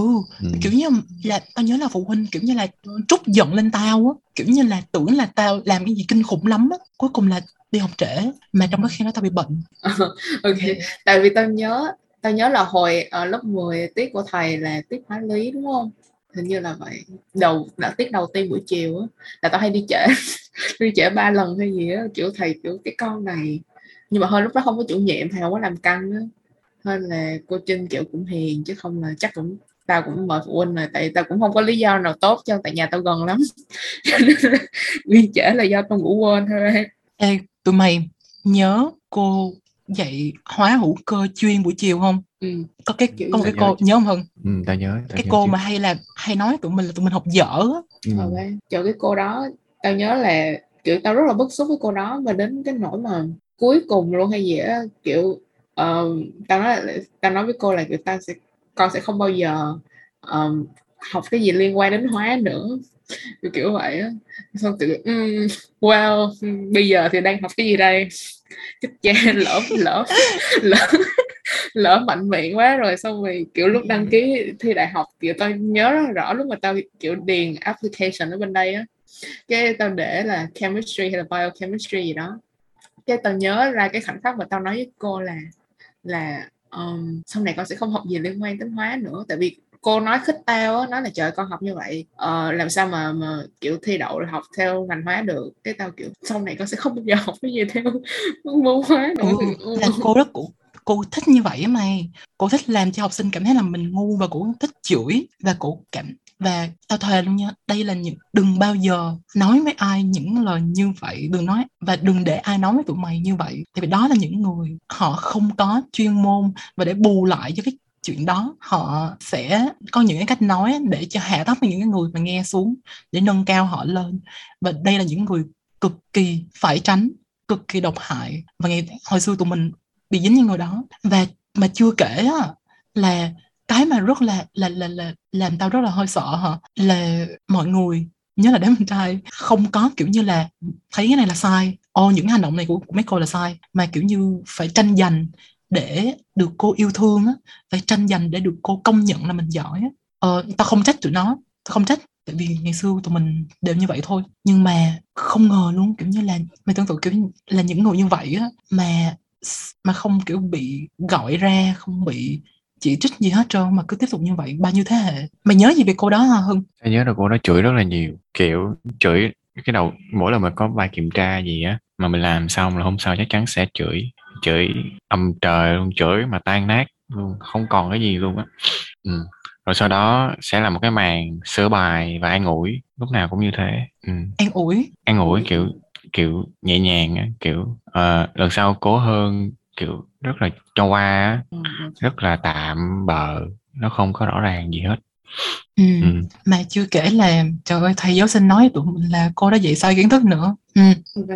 ừ, ừ. kiểu như là tao nhớ là phụ huynh kiểu như là trút giận lên tao á kiểu như là tưởng là tao làm cái gì kinh khủng lắm á cuối cùng là đi học trễ mà trong đó khi đó tao bị bệnh. Ok tại vì tao nhớ tao nhớ là hồi ở lớp 10 tiết của thầy là tiết hóa lý đúng không? Hình như là vậy. Đầu đã tiết đầu tiên buổi chiều á là tao hay đi trễ đi trễ ba lần hay gì á kiểu thầy kiểu cái con này nhưng mà hơi lúc đó không có chủ nhiệm thầy không có làm căng á hơn là cô Trinh kiểu cũng hiền chứ không là chắc cũng tao cũng mời phụ huynh rồi tại tao cũng không có lý do nào tốt cho tại nhà tao gần lắm. Đi trễ là do tao ngủ quên thôi. Ê, tụi mày nhớ cô dạy hóa hữu cơ chuyên buổi chiều không? Ừ. có cái có một cái cô nhớ. không hưng? Ừ, tao nhớ tao cái nhớ cô chứ. mà hay là hay nói tụi mình là tụi mình học dở ừ. Ờ, cái cô đó tao nhớ là kiểu tao rất là bức xúc với cô đó và đến cái nỗi mà cuối cùng luôn hay gì á kiểu uh, tao nói tao nói với cô là kiểu tao sẽ con sẽ không bao giờ um, học cái gì liên quan đến hóa nữa. Kiểu, kiểu vậy á. Xong tự um, wow bây giờ thì đang học cái gì đây? Chết cha lỡ lỡ lỡ lỡ mạnh miệng quá rồi xong rồi kiểu lúc đăng ký thi đại học kiểu tao nhớ rất rõ lúc mà tao kiểu điền application ở bên đây á. Cái tao để là chemistry hay là biochemistry gì đó. Cái tao nhớ ra cái khoảnh khắc mà tao nói với cô là là um, sau này con sẽ không học gì liên quan đến hóa nữa tại vì cô nói khích tao á nói là trời con học như vậy uh, làm sao mà mà kiểu thi đậu học theo ngành hóa được cái tao kiểu sau này con sẽ không bao giờ học cái gì theo môn hóa nữa. Ừ, là cô rất cũng cô thích như vậy á mày cô thích làm cho học sinh cảm thấy là mình ngu và cô thích chửi và cô cảm và tao thề luôn nha, đây là những, đừng bao giờ nói với ai những lời như vậy. Đừng nói, và đừng để ai nói với tụi mày như vậy. Tại vì đó là những người họ không có chuyên môn, và để bù lại cho cái chuyện đó, họ sẽ có những cái cách nói để cho hạ thấp những cái người mà nghe xuống, để nâng cao họ lên. Và đây là những người cực kỳ phải tránh, cực kỳ độc hại. Và ngày, hồi xưa tụi mình bị dính những người đó. Và mà chưa kể là cái mà rất là là là là làm tao rất là hơi sợ hả? Là mọi người nhớ là đám con trai không có kiểu như là thấy cái này là sai. Ô những hành động này của, của mấy cô là sai. Mà kiểu như phải tranh giành để được cô yêu thương á phải tranh giành để được cô công nhận là mình giỏi á. Ờ, tao không trách tụi nó tao không trách tại vì ngày xưa tụi mình đều như vậy thôi. Nhưng mà không ngờ luôn kiểu như là mày tưởng tượng kiểu là những người như vậy á mà mà không kiểu bị gọi ra không bị chỉ trích gì hết trơn mà cứ tiếp tục như vậy bao nhiêu thế hệ mày nhớ gì về cô đó hả hưng tao nhớ là cô đó chửi rất là nhiều kiểu chửi cái đầu mỗi lần mà có bài kiểm tra gì á mà mình làm xong là hôm sau chắc chắn sẽ chửi chửi âm trời luôn chửi mà tan nát luôn không còn cái gì luôn á ừ. rồi sau đó sẽ là một cái màn sửa bài và an ủi lúc nào cũng như thế ừ. an ủi an ủi kiểu kiểu nhẹ nhàng á kiểu uh, lần sau cố hơn kiểu rất là cho qua á Ừ, ừ. rất là tạm bợ nó không có rõ ràng gì hết ừ. ừ. mà chưa kể là trời ơi thầy giáo sinh nói tụi mình là cô đã dạy sai kiến thức nữa ừ. Và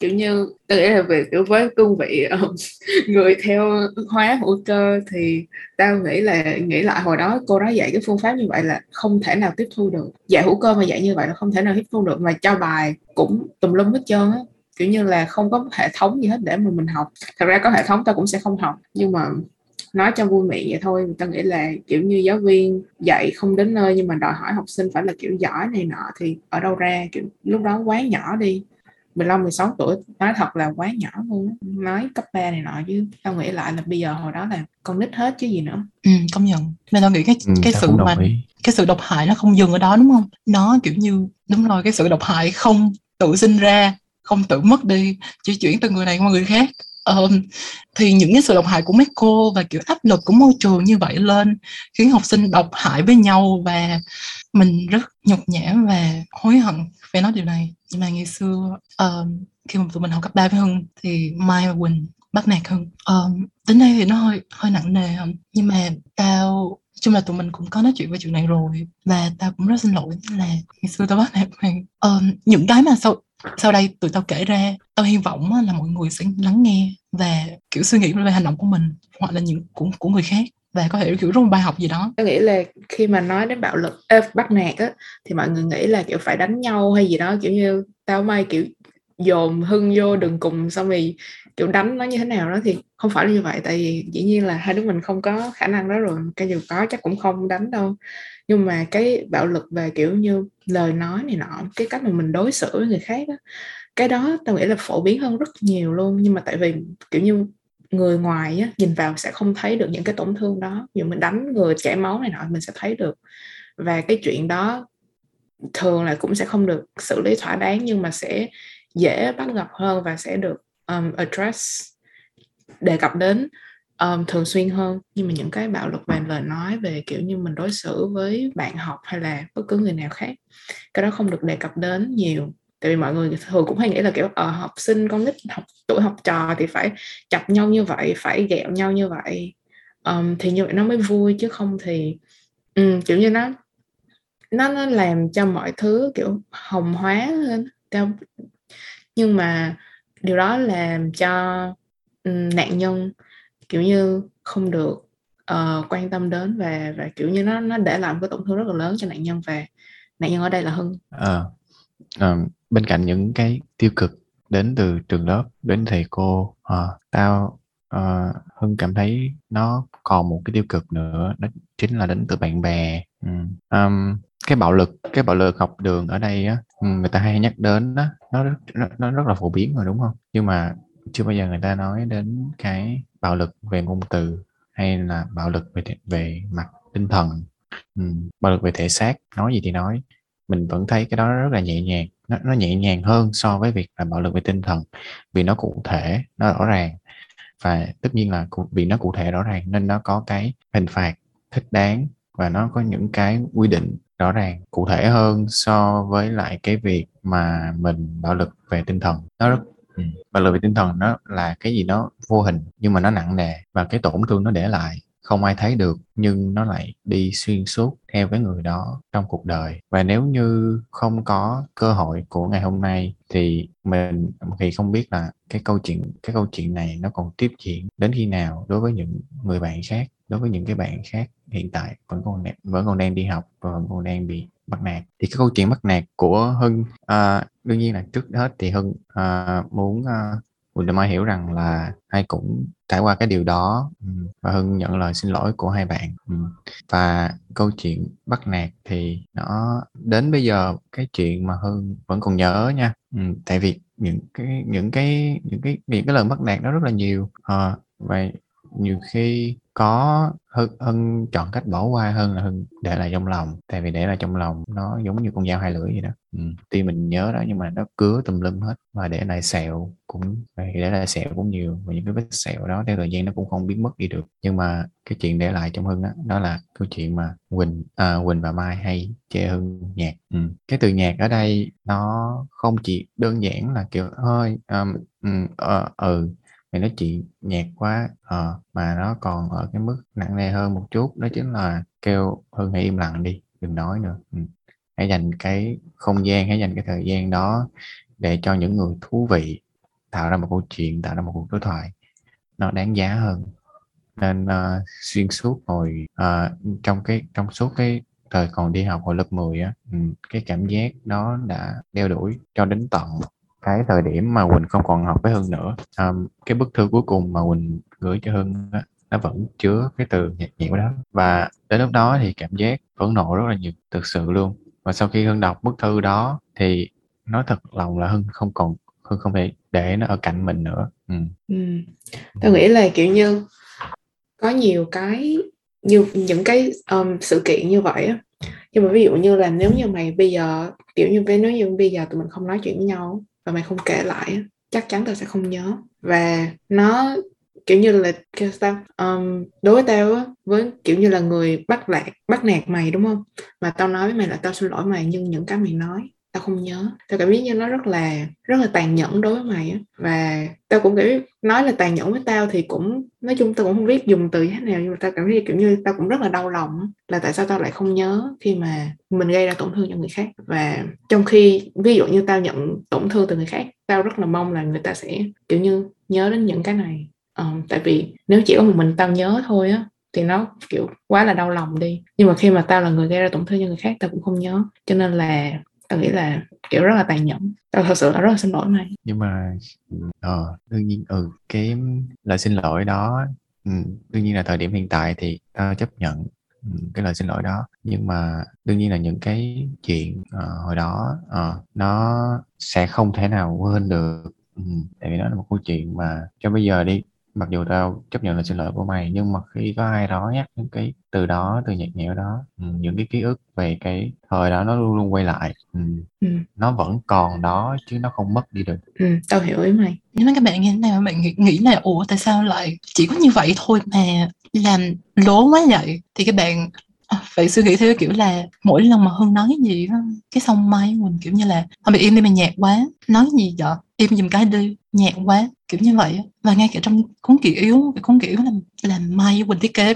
kiểu như tôi nghĩ là về kiểu với cương vị um, người theo hóa hữu cơ thì tao nghĩ là nghĩ lại hồi đó cô đó dạy cái phương pháp như vậy là không thể nào tiếp thu được dạy hữu cơ mà dạy như vậy là không thể nào tiếp thu được mà cho bài cũng tùm lum hết trơn á kiểu như là không có hệ thống gì hết để mà mình học. Thật ra có hệ thống tao cũng sẽ không học nhưng mà nói cho vui miệng vậy thôi. Tao nghĩ là kiểu như giáo viên dạy không đến nơi nhưng mà đòi hỏi học sinh phải là kiểu giỏi này nọ thì ở đâu ra? Kiểu lúc đó quá nhỏ đi. 15 16 tuổi nói thật là quá nhỏ luôn nói cấp 3 này nọ chứ tao nghĩ lại là bây giờ hồi đó là con nít hết chứ gì nữa. Ừ, công nhận. Nên tao nghĩ cái Ừ, cái sự mà cái sự độc hại nó không dừng ở đó đúng không? Nó kiểu như đúng rồi cái sự độc hại không tự sinh ra không tự mất đi chỉ chuyển từ người này qua người khác. Um, thì những cái sự độc hại của mấy cô và kiểu áp lực của môi trường như vậy lên khiến học sinh độc hại với nhau và mình rất nhục nhã và hối hận về nói điều này. Nhưng mà ngày xưa um, khi mà tụi mình học cấp 3 với Hưng thì Mai và Quỳnh bắt nạt Hưng. Um, đến đây thì nó hơi hơi nặng nề không nhưng mà tao chung là tụi mình cũng có nói chuyện về chuyện này rồi và tao cũng rất xin lỗi là ngày xưa tao bắt nạt mày. Um, những cái mà sau sau đây tụi tao kể ra tao hy vọng là mọi người sẽ lắng nghe và kiểu suy nghĩ về hành động của mình hoặc là những của, của người khác và có thể kiểu rút một bài học gì đó. Tôi nghĩ là khi mà nói đến bạo lực ê, bắt nạt á thì mọi người nghĩ là kiểu phải đánh nhau hay gì đó kiểu như tao may kiểu dồn hưng vô đường cùng xong rồi kiểu đánh nó như thế nào đó thì không phải là như vậy tại vì dĩ nhiên là hai đứa mình không có khả năng đó rồi cái dù có chắc cũng không đánh đâu. Nhưng mà cái bạo lực về kiểu như lời nói này nọ cái cách mà mình đối xử với người khác đó, cái đó tao nghĩ là phổ biến hơn rất nhiều luôn. Nhưng mà tại vì kiểu như người ngoài á, nhìn vào sẽ không thấy được những cái tổn thương đó. Dù mình đánh người chảy máu này nọ mình sẽ thấy được. Và cái chuyện đó thường là cũng sẽ không được xử lý thỏa đáng nhưng mà sẽ dễ bắt gặp hơn và sẽ được um, address đề cập đến um, thường xuyên hơn. Nhưng mà những cái bạo lực về lời nói về kiểu như mình đối xử với bạn học hay là bất cứ người nào khác cái đó không được đề cập đến nhiều. Tại vì mọi người thường cũng hay nghĩ là kiểu ở học sinh con nít học tuổi học trò thì phải chọc nhau như vậy phải ghẹo nhau như vậy. Um, thì như vậy nó mới vui chứ không thì um, kiểu như nó nó nó làm cho mọi thứ kiểu hồng hóa lên theo nhưng mà điều đó làm cho nạn nhân kiểu như không được uh, quan tâm đến và và kiểu như nó nó để lại một cái tổn thương rất là lớn cho nạn nhân và nạn nhân ở đây là hưng à, à, bên cạnh những cái tiêu cực đến từ trường lớp đến thầy cô à, tao à, Hưng cảm thấy nó còn một cái tiêu cực nữa đó chính là đến từ bạn bè ừ. um, cái bạo lực cái bạo lực học đường ở đây á ừ, người ta hay nhắc đến đó nó rất nó, nó rất là phổ biến rồi đúng không? Nhưng mà chưa bao giờ người ta nói đến cái bạo lực về ngôn từ hay là bạo lực về về mặt tinh thần. Ừ. bạo lực về thể xác nói gì thì nói. Mình vẫn thấy cái đó rất là nhẹ nhàng nó, nó nhẹ nhàng hơn so với việc là bạo lực về tinh thần vì nó cụ thể nó rõ ràng. Và tất nhiên là vì nó cụ thể rõ ràng nên nó có cái hình phạt thích đáng và nó có những cái quy định rõ ràng, cụ thể hơn so với lại cái việc mà mình bạo lực về tinh thần. Nó rất ừ. bạo lực về tinh thần nó là cái gì đó vô hình, nhưng mà nó nặng nề và cái tổn thương nó để lại. Không ai thấy được, nhưng nó lại đi xuyên suốt theo cái người đó trong cuộc đời. Và nếu như không có cơ hội của ngày hôm nay thì mình thì không biết là cái câu chuyện, cái câu chuyện này nó còn tiếp diễn đến khi nào đối với những người bạn khác, đối với những cái bạn khác hiện tại vẫn còn vẫn còn đang đi học và vẫn còn đang bị bắt nạt. Thì cái câu chuyện bắt nạt của hưng à, đương nhiên là trước hết thì hưng à, muốn à, Quỳnh Mai hiểu rằng là hai cũng trải qua cái điều đó. Ừ, và Hưng nhận lời xin lỗi của hai bạn. Ừ, và câu chuyện bắt nạt thì nó đến bây giờ cái chuyện mà Hưng vẫn còn nhớ nha. Ừ, tại vì những cái những cái những cái những cái lần bắt nạt nó rất là nhiều. À, và nhiều khi có hơn, hơn chọn cách bỏ qua hơn là hơn để lại trong lòng tại vì để lại trong lòng nó giống như con dao hai lưỡi vậy đó ừ. tuy mình nhớ đó nhưng mà nó cứa tùm lum hết và để lại sẹo cũng à, để lại sẹo cũng nhiều và những cái vết sẹo đó theo thời gian nó cũng không biến mất đi được nhưng mà cái chuyện để lại trong hưng đó, đó là câu chuyện mà quỳnh à, quỳnh và mai hay chê hưng nhạc ừ. cái từ nhạc ở đây nó không chỉ đơn giản là kiểu thôi um, ừ, ờ, ừ mày nói chuyện nhạt quá. À, mà nó còn ở cái mức nặng nề hơn một chút đó chính là kêu hương hãy im lặng đi đừng nói nữa. Ừ. hãy dành cái không gian hãy dành cái thời gian đó để cho những người thú vị tạo ra một câu chuyện tạo ra một cuộc đối thoại nó đáng giá hơn. Nên uh, xuyên suốt hồi uh, trong cái trong suốt cái thời còn đi học hồi lớp 10 á ừ, cái cảm giác đó đã đeo đuổi cho đến tận cái thời điểm mà Quỳnh không còn học với Hưng nữa. Um, cái bức thư cuối cùng mà Quỳnh gửi cho Hưng á, nó vẫn chứa cái từ nhạt nhẽo đó và đến lúc đó thì cảm giác phẫn nộ rất là nhiều thực sự luôn. Và sau khi Hưng đọc bức thư đó thì nói thật lòng là Hưng không còn Hưng không thể để nó ở cạnh mình nữa. Ừ. Ừ. tôi nghĩ là kiểu như có nhiều cái như những cái um, sự kiện như vậy á. Nhưng mà ví dụ như là nếu như mày bây giờ kiểu như nếu như bây giờ tụi mình không nói chuyện với nhau và mày không kể lại chắc chắn tao sẽ không nhớ. Và nó kiểu như là kêu sao um, đối với tao á với kiểu như là người bắt lạc bắt nạt mày đúng không? Mà tao nói với mày là tao xin lỗi mày nhưng những cái mày nói tao không nhớ. Tao cảm giác như nó rất là rất là tàn nhẫn đối với mày á. Và tao cũng cảm thấy nói là tàn nhẫn với tao thì cũng nói chung tao cũng không biết dùng từ thế nào nhưng mà tao cảm thấy kiểu như tao cũng rất là đau lòng là tại sao tao lại không nhớ khi mà mình gây ra tổn thương cho người khác. Và trong khi ví dụ như tao nhận tổn thương từ người khác tao rất là mong là người ta sẽ kiểu như nhớ đến những cái này. Um, tại vì nếu chỉ có một mình tao nhớ thôi á thì nó kiểu quá là đau lòng đi. Nhưng mà khi mà tao là người gây ra tổn thương cho người khác tao cũng không nhớ. Cho nên là tao nghĩ là kiểu rất là tàn nhẫn. Tao thật sự là rất là xin lỗi mày. Nhưng mà ờ đương nhiên ừ cái lời xin lỗi đó ừ, đương nhiên là thời điểm hiện tại thì tao chấp nhận ừ, cái lời xin lỗi đó. Nhưng mà đương nhiên là những cái chuyện uh, hồi đó uh, nó sẽ không thể nào quên được ừ, tại vì nó là một câu chuyện mà cho bây giờ đi mặc dù tao chấp nhận là xin lỗi của mày nhưng mà khi có ai đó nhắc những cái từ đó từ nhạt nhẽo đó ừ, những cái ký ức về cái thời đó nó luôn luôn quay lại. Ừ. Ừ. nó vẫn còn đó chứ nó không mất đi được. Ừ, tao hiểu ý mày. Nhưng mà các bạn như thế nào? Bạn nghĩ, nghĩ là ủa tại sao lại chỉ có như vậy thôi mà làm lố quá vậy? Thì các bạn à, phải suy nghĩ theo kiểu là mỗi lần mà hưng nói cái gì đó cái xong mai mình kiểu như là thôi bị im đi mà nhạt quá. Nói gì vậy? Im giùm cái đi nhạt quá kiểu như vậy và ngay cả trong cuốn kỷ yếu cái cuốn kỷ yếu là làm mai quỳnh thiết kế.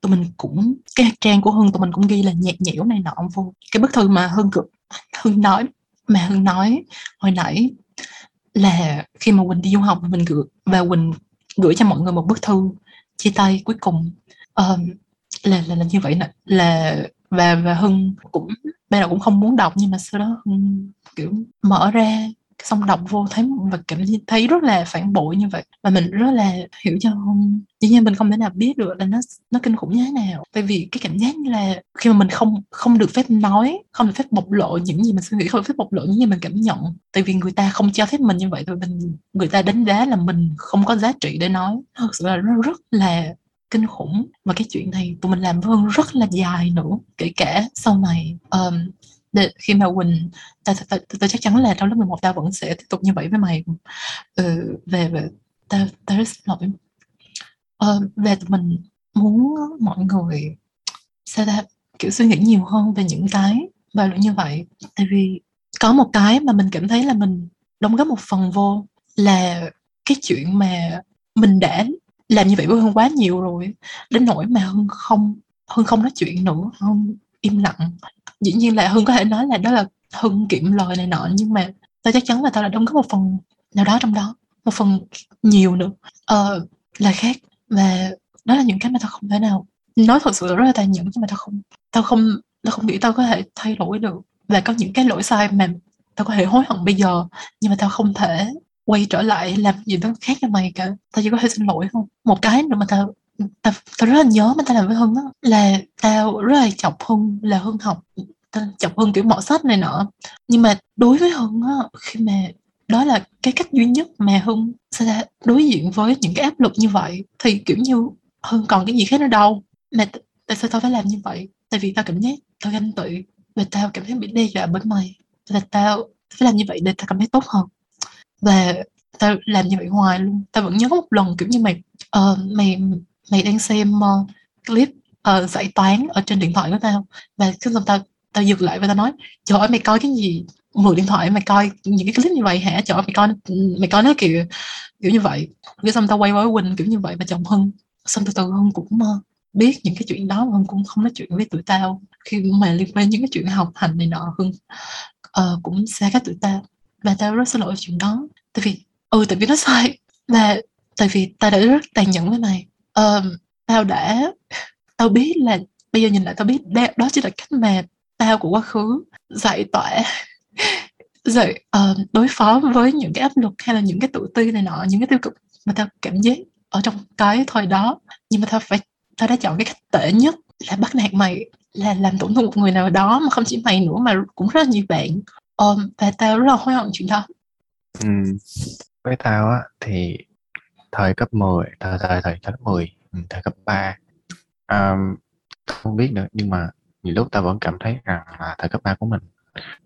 Tụi mình cũng cái trang của hưng tụi mình cũng ghi là nhạt nhẽo này nọ vô cái bức thư mà hưng cực hưng nói mà hưng nói hồi nãy là khi mà quỳnh đi du học mình gửi và quỳnh gửi cho mọi người một bức thư chia tay cuối cùng. Um, là, là là như vậy nè. Là và và hưng cũng ban đầu cũng không muốn đọc nhưng mà sau đó hưng kiểu mở ra xong đọc vô thấy và cảm thấy rất là phản bội như vậy. Và mình rất là hiểu cho không dĩ nhiên mình không thể nào biết được là nó nó kinh khủng như thế nào. Tại vì cái cảm giác như là khi mà mình không không được phép nói không được phép bộc lộ những gì mình suy nghĩ không được phép bộc lộ những gì mình cảm nhận. Tại vì người ta không cho phép mình như vậy thôi. mình người ta đánh giá là mình không có giá trị để nói. Thật sự là nó rất là kinh khủng. Mà cái chuyện này tụi mình làm với rất là dài nữa. Kể cả sau này um, để, khi mà Quỳnh ta, ta, ta, ta, chắc chắn là trong lớp 11 ta vẫn sẽ tiếp tục như vậy với mày. Ừ, về về ta ta rất xin lỗi. Ờ, về tụi mình muốn mọi người sao ta kiểu suy nghĩ nhiều hơn về những cái và như vậy. Tại vì có một cái mà mình cảm thấy là mình đóng góp một phần vô là cái chuyện mà mình đã làm như vậy với Hương quá nhiều rồi. Đến nỗi mà Hương không Hương không nói chuyện nữa Hương im lặng dĩ nhiên là hưng có thể nói là đó là hưng kiệm lời này nọ nhưng mà tao chắc chắn là tao đã đóng góp một phần nào đó trong đó một phần nhiều nữa. Ờ, là khác và đó là những cái mà tao không thể nào nói thật sự rất là tàn nhẫn nhưng mà tao không tao không tao không nghĩ tao có thể thay đổi được. Và có những cái lỗi sai mà tao có thể hối hận bây giờ nhưng mà tao không thể quay trở lại làm gì đó khác cho mày cả. Tao chỉ có thể xin lỗi không một cái nữa mà tao tao, tao rất là nhớ mà tao làm với hưng đó là tao rất là chọc hưng là hưng học tao chọc hưng kiểu mỏ sách này nọ. Nhưng mà đối với hưng á khi mà đó là cái cách duy nhất mà hưng sẽ đối diện với những cái áp lực như vậy thì kiểu như hưng còn cái gì khác nữa đâu. Mà t- tại sao tao phải làm như vậy? Tại vì tao cảm giác tao ganh tị và tao cảm thấy bị đe dọa bởi mày. Là tao phải làm như vậy để tao cảm thấy tốt hơn. Và tao làm như vậy hoài luôn. Tao vẫn nhớ có một lần kiểu như mày uh, mày mày đang xem uh, clip uh, giải toán ở trên điện thoại của tao. Và cái xong tao tao dừng lại và tao nói trời ơi mày coi cái gì? Mượn điện thoại mày coi những cái clip như vậy hả? Trời ơi mày coi mày coi nó kiểu kiểu như vậy. Cái xong tao quay với Quỳnh kiểu như vậy và chồng Hưng xong từ từ Hưng cũng uh, biết những cái chuyện đó Hưng cũng không nói chuyện với tụi tao. Khi mà liên quan những cái chuyện học hành này nọ Hưng uh, cũng xa cách tụi tao. Và tao rất xin lỗi chuyện đó. Tại vì ừ tại vì nó sai. Và tại vì tao đã rất tàn nhẫn với mày um, tao đã tao biết là bây giờ nhìn lại tao biết đó chỉ là cách mà tao của quá khứ giải tỏa rồi uh, ờ, đối phó với những cái áp lực hay là những cái tự ti này nọ những cái tiêu cực mà tao cảm giác ở trong cái thời đó nhưng mà tao phải tao đã chọn cái cách tệ nhất là bắt nạt mày là làm tổn thương một người nào đó mà không chỉ mày nữa mà cũng rất là nhiều bạn um, và tao rất là hối hận chuyện đó ừ. với tao á thì thời cấp 10 thời thời thời cấp 10 ừ, thời cấp 3 um, không biết nữa nhưng mà nhiều lúc ta vẫn cảm thấy rằng là thời cấp 3 của mình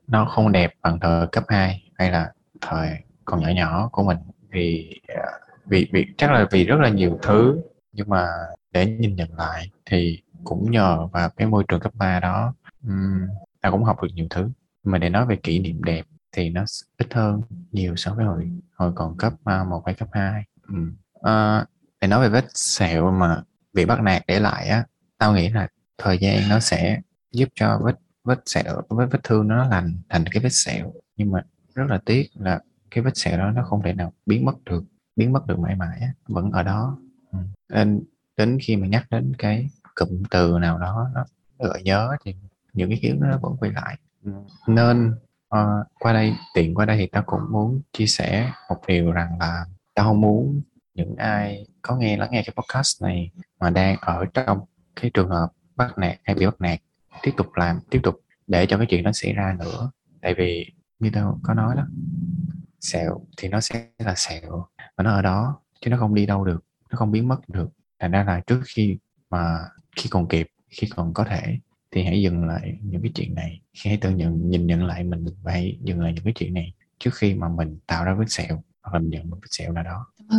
nó không đẹp bằng thời cấp 2 hay là thời còn nhỏ nhỏ của mình. Vì à, vì vì chắc là vì rất là nhiều thứ nhưng mà để nhìn nhận lại thì cũng nhờ vào cái môi trường cấp 3 đó um, ta cũng học được nhiều thứ. Mà để nói về kỷ niệm đẹp thì nó ít hơn nhiều so với hồi hồi còn cấp à, 1 hay cấp 2 ừ. Ờ, để nói về vết sẹo mà bị bắt nạt để lại á tao nghĩ là thời gian nó sẽ giúp cho vết vết sẹo vết vết thương nó lành thành cái vết sẹo nhưng mà rất là tiếc là cái vết sẹo đó nó không thể nào biến mất được biến mất được mãi mãi vẫn ở đó ừ. nên đến khi mà nhắc đến cái cụm từ nào đó nó gợi nhớ thì những cái ký nó vẫn quay lại ừ. nên uh, qua đây tiện qua đây thì tao cũng muốn chia sẻ một điều rằng là tao không muốn những ai có nghe, lắng nghe cái podcast này mà đang ở trong cái trường hợp bắt nạt hay bị bắt nạt, tiếp tục làm, tiếp tục để cho cái chuyện đó xảy ra nữa. Tại vì như tao có nói đó, sẹo thì nó sẽ là sẹo và nó ở đó chứ nó không đi đâu được, nó không biến mất được. Thành ra là trước khi mà, khi còn kịp, khi còn có thể thì hãy dừng lại những cái chuyện này. Khi hãy tự nhận, nhìn nhận lại mình và hãy dừng lại những cái chuyện này trước khi mà mình tạo ra vết sẹo hoặc là mình nhận một cái sẹo nào đó. Ừ,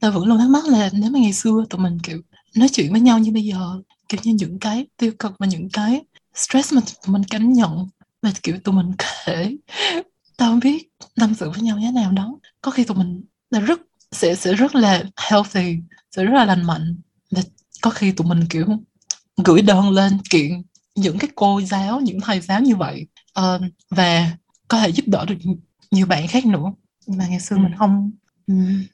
tao vẫn luôn thắc mắc là nếu mà ngày xưa tụi mình kiểu nói chuyện với nhau như bây giờ kiểu như những cái tiêu cực và những cái stress mà tụi mình cảm nhận và kiểu tụi mình kể tao không biết tâm sự với nhau như thế nào đó có khi tụi mình là rất sẽ sẽ rất là healthy sẽ rất là lành mạnh và có khi tụi mình kiểu gửi đơn lên kiện những cái cô giáo những thầy giáo như vậy. Uh, và có thể giúp đỡ được nhiều bạn khác nữa nhưng mà ngày xưa mình không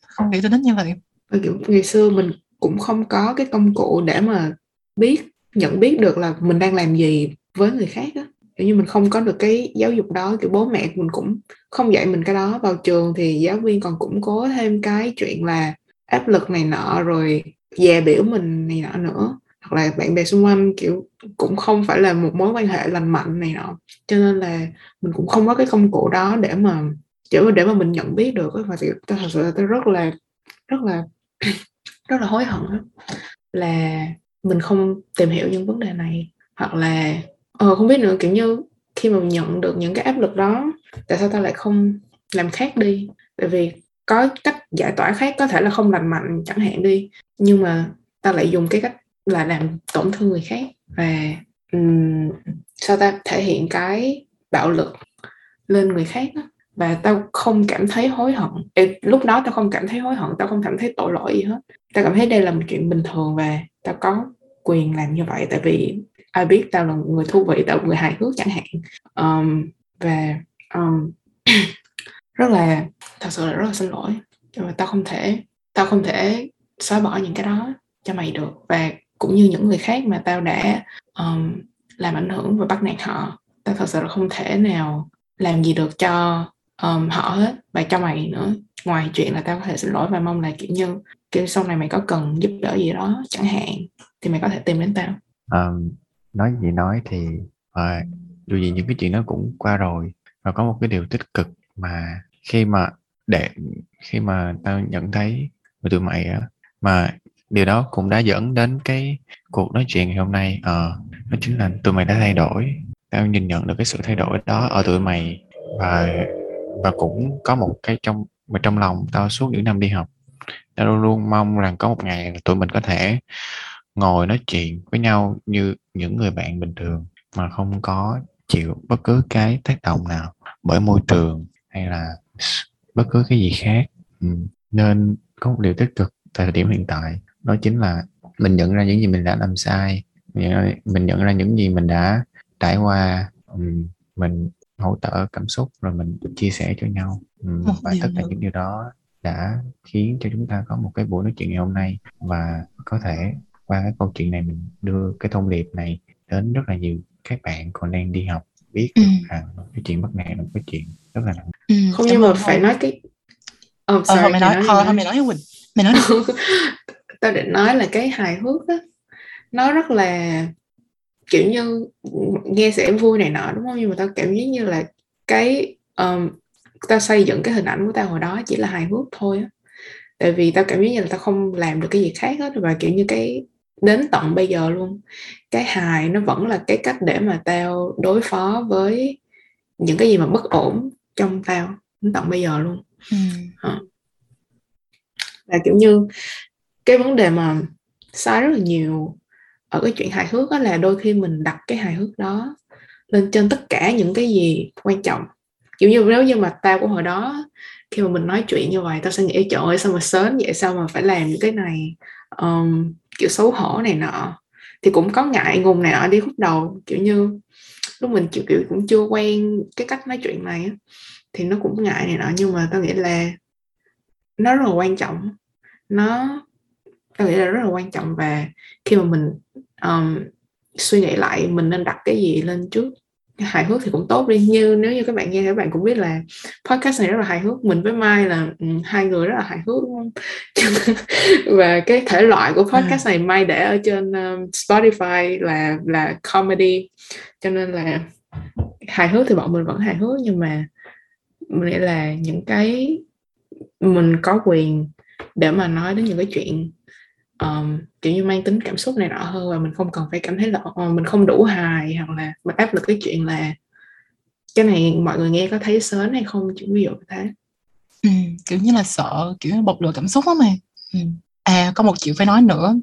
không nghĩ tới đến như vậy. Kiểu ngày xưa mình cũng không có cái công cụ để mà biết nhận biết được là mình đang làm gì với người khác á. Kiểu như mình không có được cái giáo dục đó kiểu bố mẹ mình cũng không dạy mình cái đó. Vào trường thì giáo viên còn củng cố thêm cái chuyện là áp lực này nọ rồi dè biểu mình này nọ nữa. Hoặc là bạn bè xung quanh kiểu cũng không phải là một mối quan hệ lành mạnh này nọ. Cho nên là mình cũng không có cái công cụ đó để mà kiểu để mà mình nhận biết được và thì tôi thật sự là tôi rất là rất là rất là hối hận là mình không tìm hiểu những vấn đề này. Hoặc là ờ, không biết nữa kiểu như khi mà mình nhận được những cái áp lực đó tại sao ta lại không làm khác đi? Tại vì có cách giải tỏa khác có thể là không lành mạnh chẳng hạn đi nhưng mà ta lại dùng cái cách là làm tổn thương người khác. Và um, sao ta thể hiện cái bạo lực lên người khác đó và tao không cảm thấy hối hận. Ê, lúc đó tao không cảm thấy hối hận tao không cảm thấy tội lỗi gì hết. Tao cảm thấy đây là một chuyện bình thường và tao có quyền làm như vậy tại vì ai biết tao là người thú vị tao là người hài hước chẳng hạn. Um, và um, rất là thật sự là rất là xin lỗi. Nhưng mà tao không thể tao không thể xóa bỏ những cái đó cho mày được. Và cũng như những người khác mà tao đã um, làm ảnh hưởng và bắt nạt họ tao thật sự là không thể nào làm gì được cho um, họ hết. Và cho mày nữa. Ngoài chuyện là tao có thể xin lỗi và mong là kiểu như kiểu sau này mày có cần giúp đỡ gì đó chẳng hạn thì mày có thể tìm đến tao. Um, nói gì nói thì uh, dù gì những cái chuyện đó cũng qua rồi. Và có một cái điều tích cực mà khi mà để khi mà tao nhận thấy của tụi mày á mà điều đó cũng đã dẫn đến cái cuộc nói chuyện ngày hôm nay ờ đó chính là tụi mày đã thay đổi. Tao nhìn nhận được cái sự thay đổi đó ở tụi mày và và cũng có một cái trong, mà trong lòng tao suốt những năm đi học, tao luôn luôn mong rằng có một ngày tụi mình có thể ngồi nói chuyện với nhau như những người bạn bình thường mà không có chịu bất cứ cái tác động nào bởi môi trường hay là bất cứ cái gì khác ừ. nên có một điều tích cực tại thời điểm hiện tại, đó chính là mình nhận ra những gì mình đã làm sai, mình nhận ra những gì mình đã trải qua ừ, mình hỗ trợ cảm xúc rồi mình chia sẻ cho nhau. Và tất cả những điều đó đã khiến cho chúng ta có một cái buổi nói chuyện ngày hôm nay và có thể qua cái câu chuyện này mình đưa cái thông điệp này đến rất là nhiều các bạn còn đang đi học biết ừ. rằng cái chuyện mất mẹ là một cái chuyện rất là nặng. Ừ, không nhưng mà phải nói cái oh, sorry, ờ, mày nói, nói, thôi, mày nói Quỳnh. Mày nói tao định nói là cái hài hước á. Nó rất là kiểu như nghe sẽ vui này nọ đúng không nhưng mà tao cảm giác như là cái um, tao xây dựng cái hình ảnh của tao hồi đó chỉ là hài hước thôi á tại vì tao cảm giác như là tao không làm được cái gì khác hết và kiểu như cái đến tận bây giờ luôn cái hài nó vẫn là cái cách để mà tao đối phó với những cái gì mà bất ổn trong tao đến tận bây giờ luôn ừ. à. là kiểu như cái vấn đề mà sai rất là nhiều ở cái chuyện hài hước đó là đôi khi mình đặt cái hài hước đó lên trên tất cả những cái gì quan trọng. Kiểu như nếu như mà tao của hồi đó khi mà mình nói chuyện như vậy tao sẽ nghĩ trời ơi sao mà sớm vậy? Sao mà phải làm những cái này um, kiểu xấu hổ này nọ? Thì cũng có ngại ngùng này nọ đi khúc đầu. Kiểu như lúc mình kiểu, kiểu cũng chưa quen cái cách nói chuyện này thì nó cũng ngại này nọ. Nhưng mà tao nghĩ là nó rất là quan trọng. Nó tao nghĩ là rất là quan trọng. Và khi mà mình um, suy nghĩ lại mình nên đặt cái gì lên trước? Hài hước thì cũng tốt đi như nếu như các bạn nghe các bạn cũng biết là podcast này rất là hài hước. Mình với Mai là um, hai người rất là hài hước đúng không? Và cái thể loại của podcast này Mai để ở trên um, Spotify là là comedy. Cho nên là hài hước thì bọn mình vẫn hài hước nhưng mà mình nghĩ là những cái mình có quyền để mà nói đến những cái chuyện um, kiểu như mang tính cảm xúc này nọ hơn và mình không cần phải cảm thấy là uh, ờ, mình không đủ hài hoặc là mình áp lực cái chuyện là cái này mọi người nghe có thấy sớm hay không chứ ví dụ như thế. Ừ, kiểu như là sợ kiểu bộc lộ cảm xúc á mà. Ừ. à có một chuyện phải nói nữa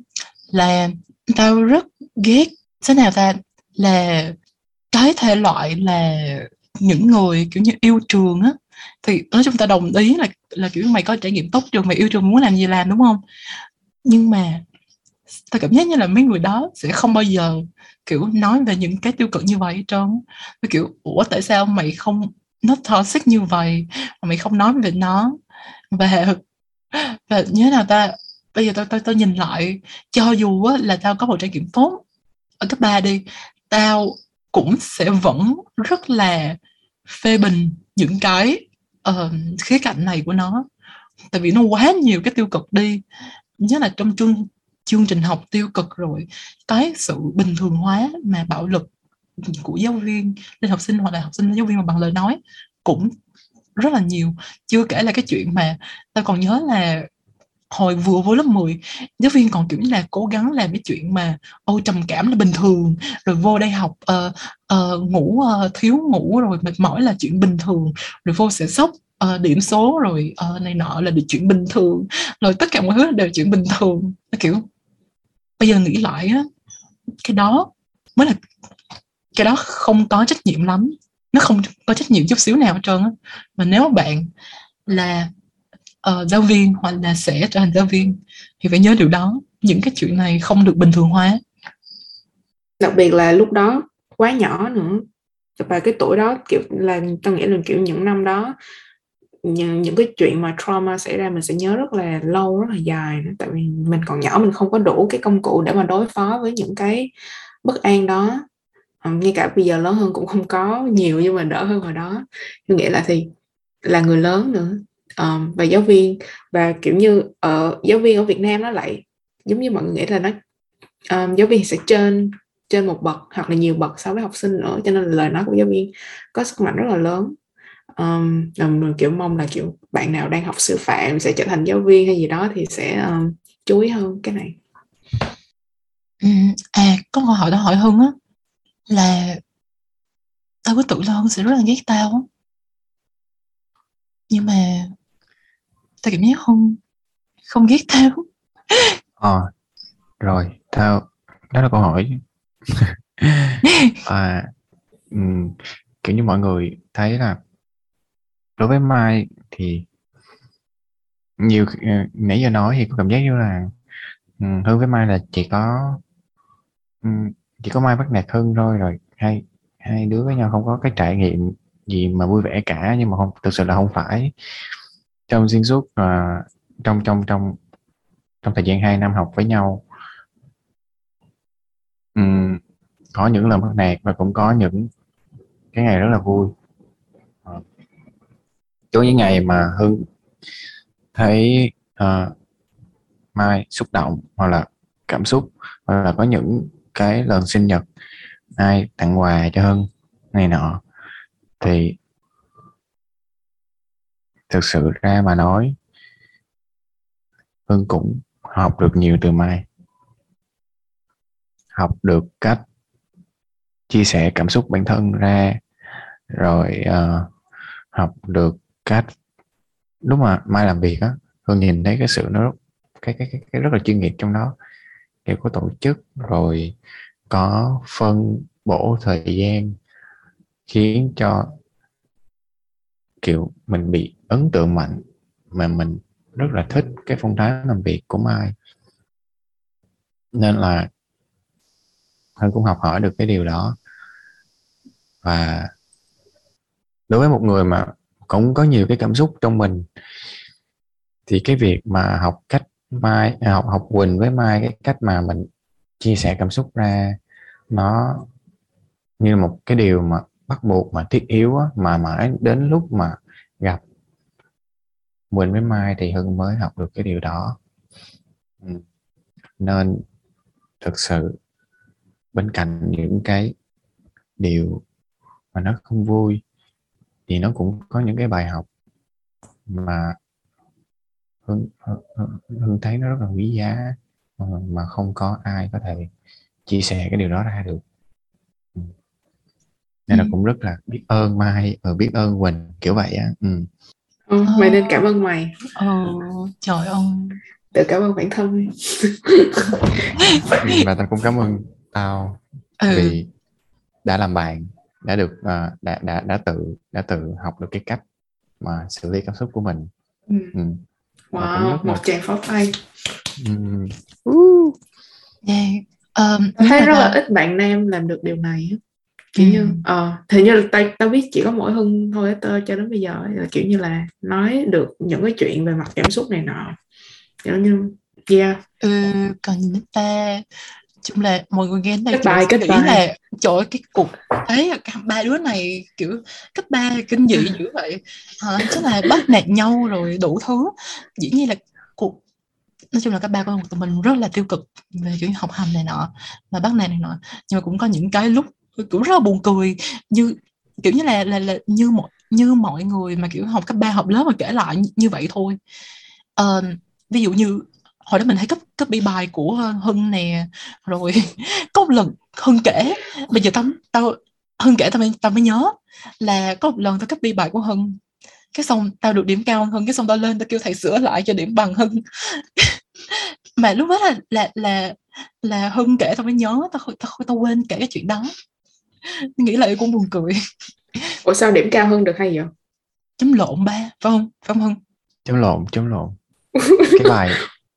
là tao rất ghét thế nào ta là cái thể loại là những người kiểu như yêu trường á. Thì nói chung ta đồng ý là là kiểu mày có trải nghiệm tốt trường mày yêu trường muốn làm gì làm đúng không? Nhưng mà ta cảm giác như là mấy người đó sẽ không bao giờ kiểu nói về những cái tiêu cực như vậy trong trơn. Kiểu ủa tại sao mày không nó toxic như vậy? Mà mày không nói về nó? Và và như thế nào ta bây giờ tao tao tao nhìn lại cho dù á, là tao có một trải nghiệm tốt ở cấp 3 đi tao cũng sẽ vẫn rất là phê bình những cái uh, khía cạnh này của nó. Tại vì nó quá nhiều cái tiêu cực đi nhất là trong chương chương trình học tiêu cực rồi cái sự bình thường hóa mà bạo lực của giáo viên lên học sinh hoặc là học sinh lên giáo viên mà bằng lời nói cũng rất là nhiều. Chưa kể là cái chuyện mà ta còn nhớ là hồi vừa vô lớp 10 giáo viên còn kiểu như là cố gắng làm cái chuyện mà ôi trầm cảm là bình thường. Rồi vô đây học uh, uh, ngủ uh, thiếu ngủ rồi mệt mỏi là chuyện bình thường. Rồi vô sẽ sốc uh, điểm số rồi uh, này nọ là được chuyện bình thường. Rồi tất cả mọi thứ đều chuyện bình thường. Nó kiểu bây giờ nghĩ lại á cái đó mới là cái đó không có trách nhiệm lắm. Nó không có trách nhiệm chút xíu nào hết trơn á. Mà nếu bạn là uh, giáo viên hoặc là sẽ trở thành giáo viên thì phải nhớ điều đó. Những cái chuyện này không được bình thường hóa. Đặc biệt là lúc đó quá nhỏ nữa. Và cái tuổi đó kiểu là tôi nghĩ là kiểu những năm đó những, những cái chuyện mà trauma xảy ra mình sẽ nhớ rất là lâu rất là dài nữa. tại vì mình còn nhỏ mình không có đủ cái công cụ để mà đối phó với những cái bất an đó. À, ngay cả bây giờ lớn hơn cũng không có nhiều nhưng mà đỡ hơn hồi đó. Nghĩa là thì là người lớn nữa. Um, và giáo viên và kiểu như ở giáo viên ở Việt Nam nó lại giống như mọi người nghĩ là nó um, giáo viên sẽ trên trên một bậc hoặc là nhiều bậc so với học sinh nữa. Cho nên là lời nói của giáo viên có sức mạnh rất là lớn um, kiểu mong là kiểu bạn nào đang học sư phạm sẽ trở thành giáo viên hay gì đó thì sẽ um, chú ý hơn cái này. À có câu hỏi tao hỏi hưng á là tao có tự lo hưng sẽ rất là ghét tao nhưng mà tao cảm giác hưng không ghét tao. Ờ rồi tao đó là câu hỏi. Và um, kiểu như mọi người thấy là đối với mai thì nhiều ờ, nãy giờ nói thì có cảm giác như là ừ, um, hơn với mai là chỉ có ừ, chỉ có mai bắt nạt hơn thôi rồi. Hai hai đứa với nhau không có cái trải nghiệm gì mà vui vẻ cả nhưng mà không thực sự là không phải. Trong xuyên suốt uh, trong trong trong trong thời gian 2 năm học với nhau um, có những lần bắt nạt và cũng có những cái ngày rất là vui có những ngày mà hưng thấy uh, mai xúc động hoặc là cảm xúc hoặc là có những cái lần sinh nhật ai tặng quà cho hưng này nọ thì thực sự ra mà nói hưng cũng học được nhiều từ mai. Học được cách chia sẻ cảm xúc bản thân ra rồi uh, học được cách lúc mà mai làm việc á hương nhìn thấy cái sự nó cái, cái cái cái rất là chuyên nghiệp trong đó. Kiểu có tổ chức rồi có phân bổ thời gian khiến cho kiểu mình bị ấn tượng mạnh mà mình rất là thích cái phong thái làm việc của Mai. Nên là Hân cũng học hỏi được cái điều đó. Và đối với một người mà cũng có nhiều cái cảm xúc trong mình. Thì cái việc mà học cách Mai à, học học Quỳnh với Mai cái cách mà mình chia sẻ cảm xúc ra nó như một cái điều mà bắt buộc mà thiết yếu á, mà mãi đến lúc mà gặp Quỳnh với Mai thì Hưng mới học được cái điều đó. Ừ. Nên thực sự bên cạnh những cái điều mà nó không vui thì nó cũng có những cái bài học mà Hưng, Hưng, Hưng thấy nó rất là quý giá mà, mà không có ai có thể chia sẻ cái điều đó ra được ừ. nên là ừ. cũng rất là biết ơn Mai và biết ơn Quỳnh kiểu vậy á ừ. Ừ, mày nên cảm ơn mày ờ, trời ơi tự cảm ơn bản thân và tao cũng cảm ơn tao ừ. vì đã làm bạn đã được uh, đã đã đã tự đã tự học được cái cách mà xử lý cảm xúc của mình ừ. Ừ. wow một là... tràng pháo tay ừ. uh. yeah. um, thấy rất là ít bạn nam làm được điều này kiểu ừ. như ờ uh, thì như là tao tao biết chỉ có mỗi hưng thôi tao cho đến bây giờ là kiểu như là nói được những cái chuyện về mặt cảm xúc này nọ kiểu như yeah ừ, còn ta chung là mọi người nghe này kết bài kết bài. là trời ơi cái cục ấy ba đứa này kiểu cấp ba kinh dị dữ vậy. À, chắc là bắt nạt nhau rồi đủ thứ. Dĩ nhiên là cuộc nói chung là các ba của tụi mình rất là tiêu cực về kiểu học hành này nọ và bắt nạt này nọ. Nhưng mà cũng có những cái lúc cũng rất là buồn cười. Như kiểu như là là, là như mọi như mọi người mà kiểu học cấp ba học lớp mà kể lại như, như vậy thôi. Uh, ví dụ như hồi đó mình thấy cấp cấp bi bài của hưng nè rồi có một lần hưng kể bây giờ tao tao hưng kể tao mới tao mới nhớ là có một lần tao cấp bi bài của hưng. Cái xong tao được điểm cao hơn cái xong tao lên tao kêu thầy sửa lại cho điểm bằng hưng. Mà lúc đó là là là là hưng kể tao mới nhớ tao tao tao quên kể cái chuyện đó. Nghĩ lại cũng buồn cười. Ủa sao điểm cao hơn được hay vậy? Chấm lộn ba phải không? Phải không hưng? Chấm lộn chấm lộn. Cái bài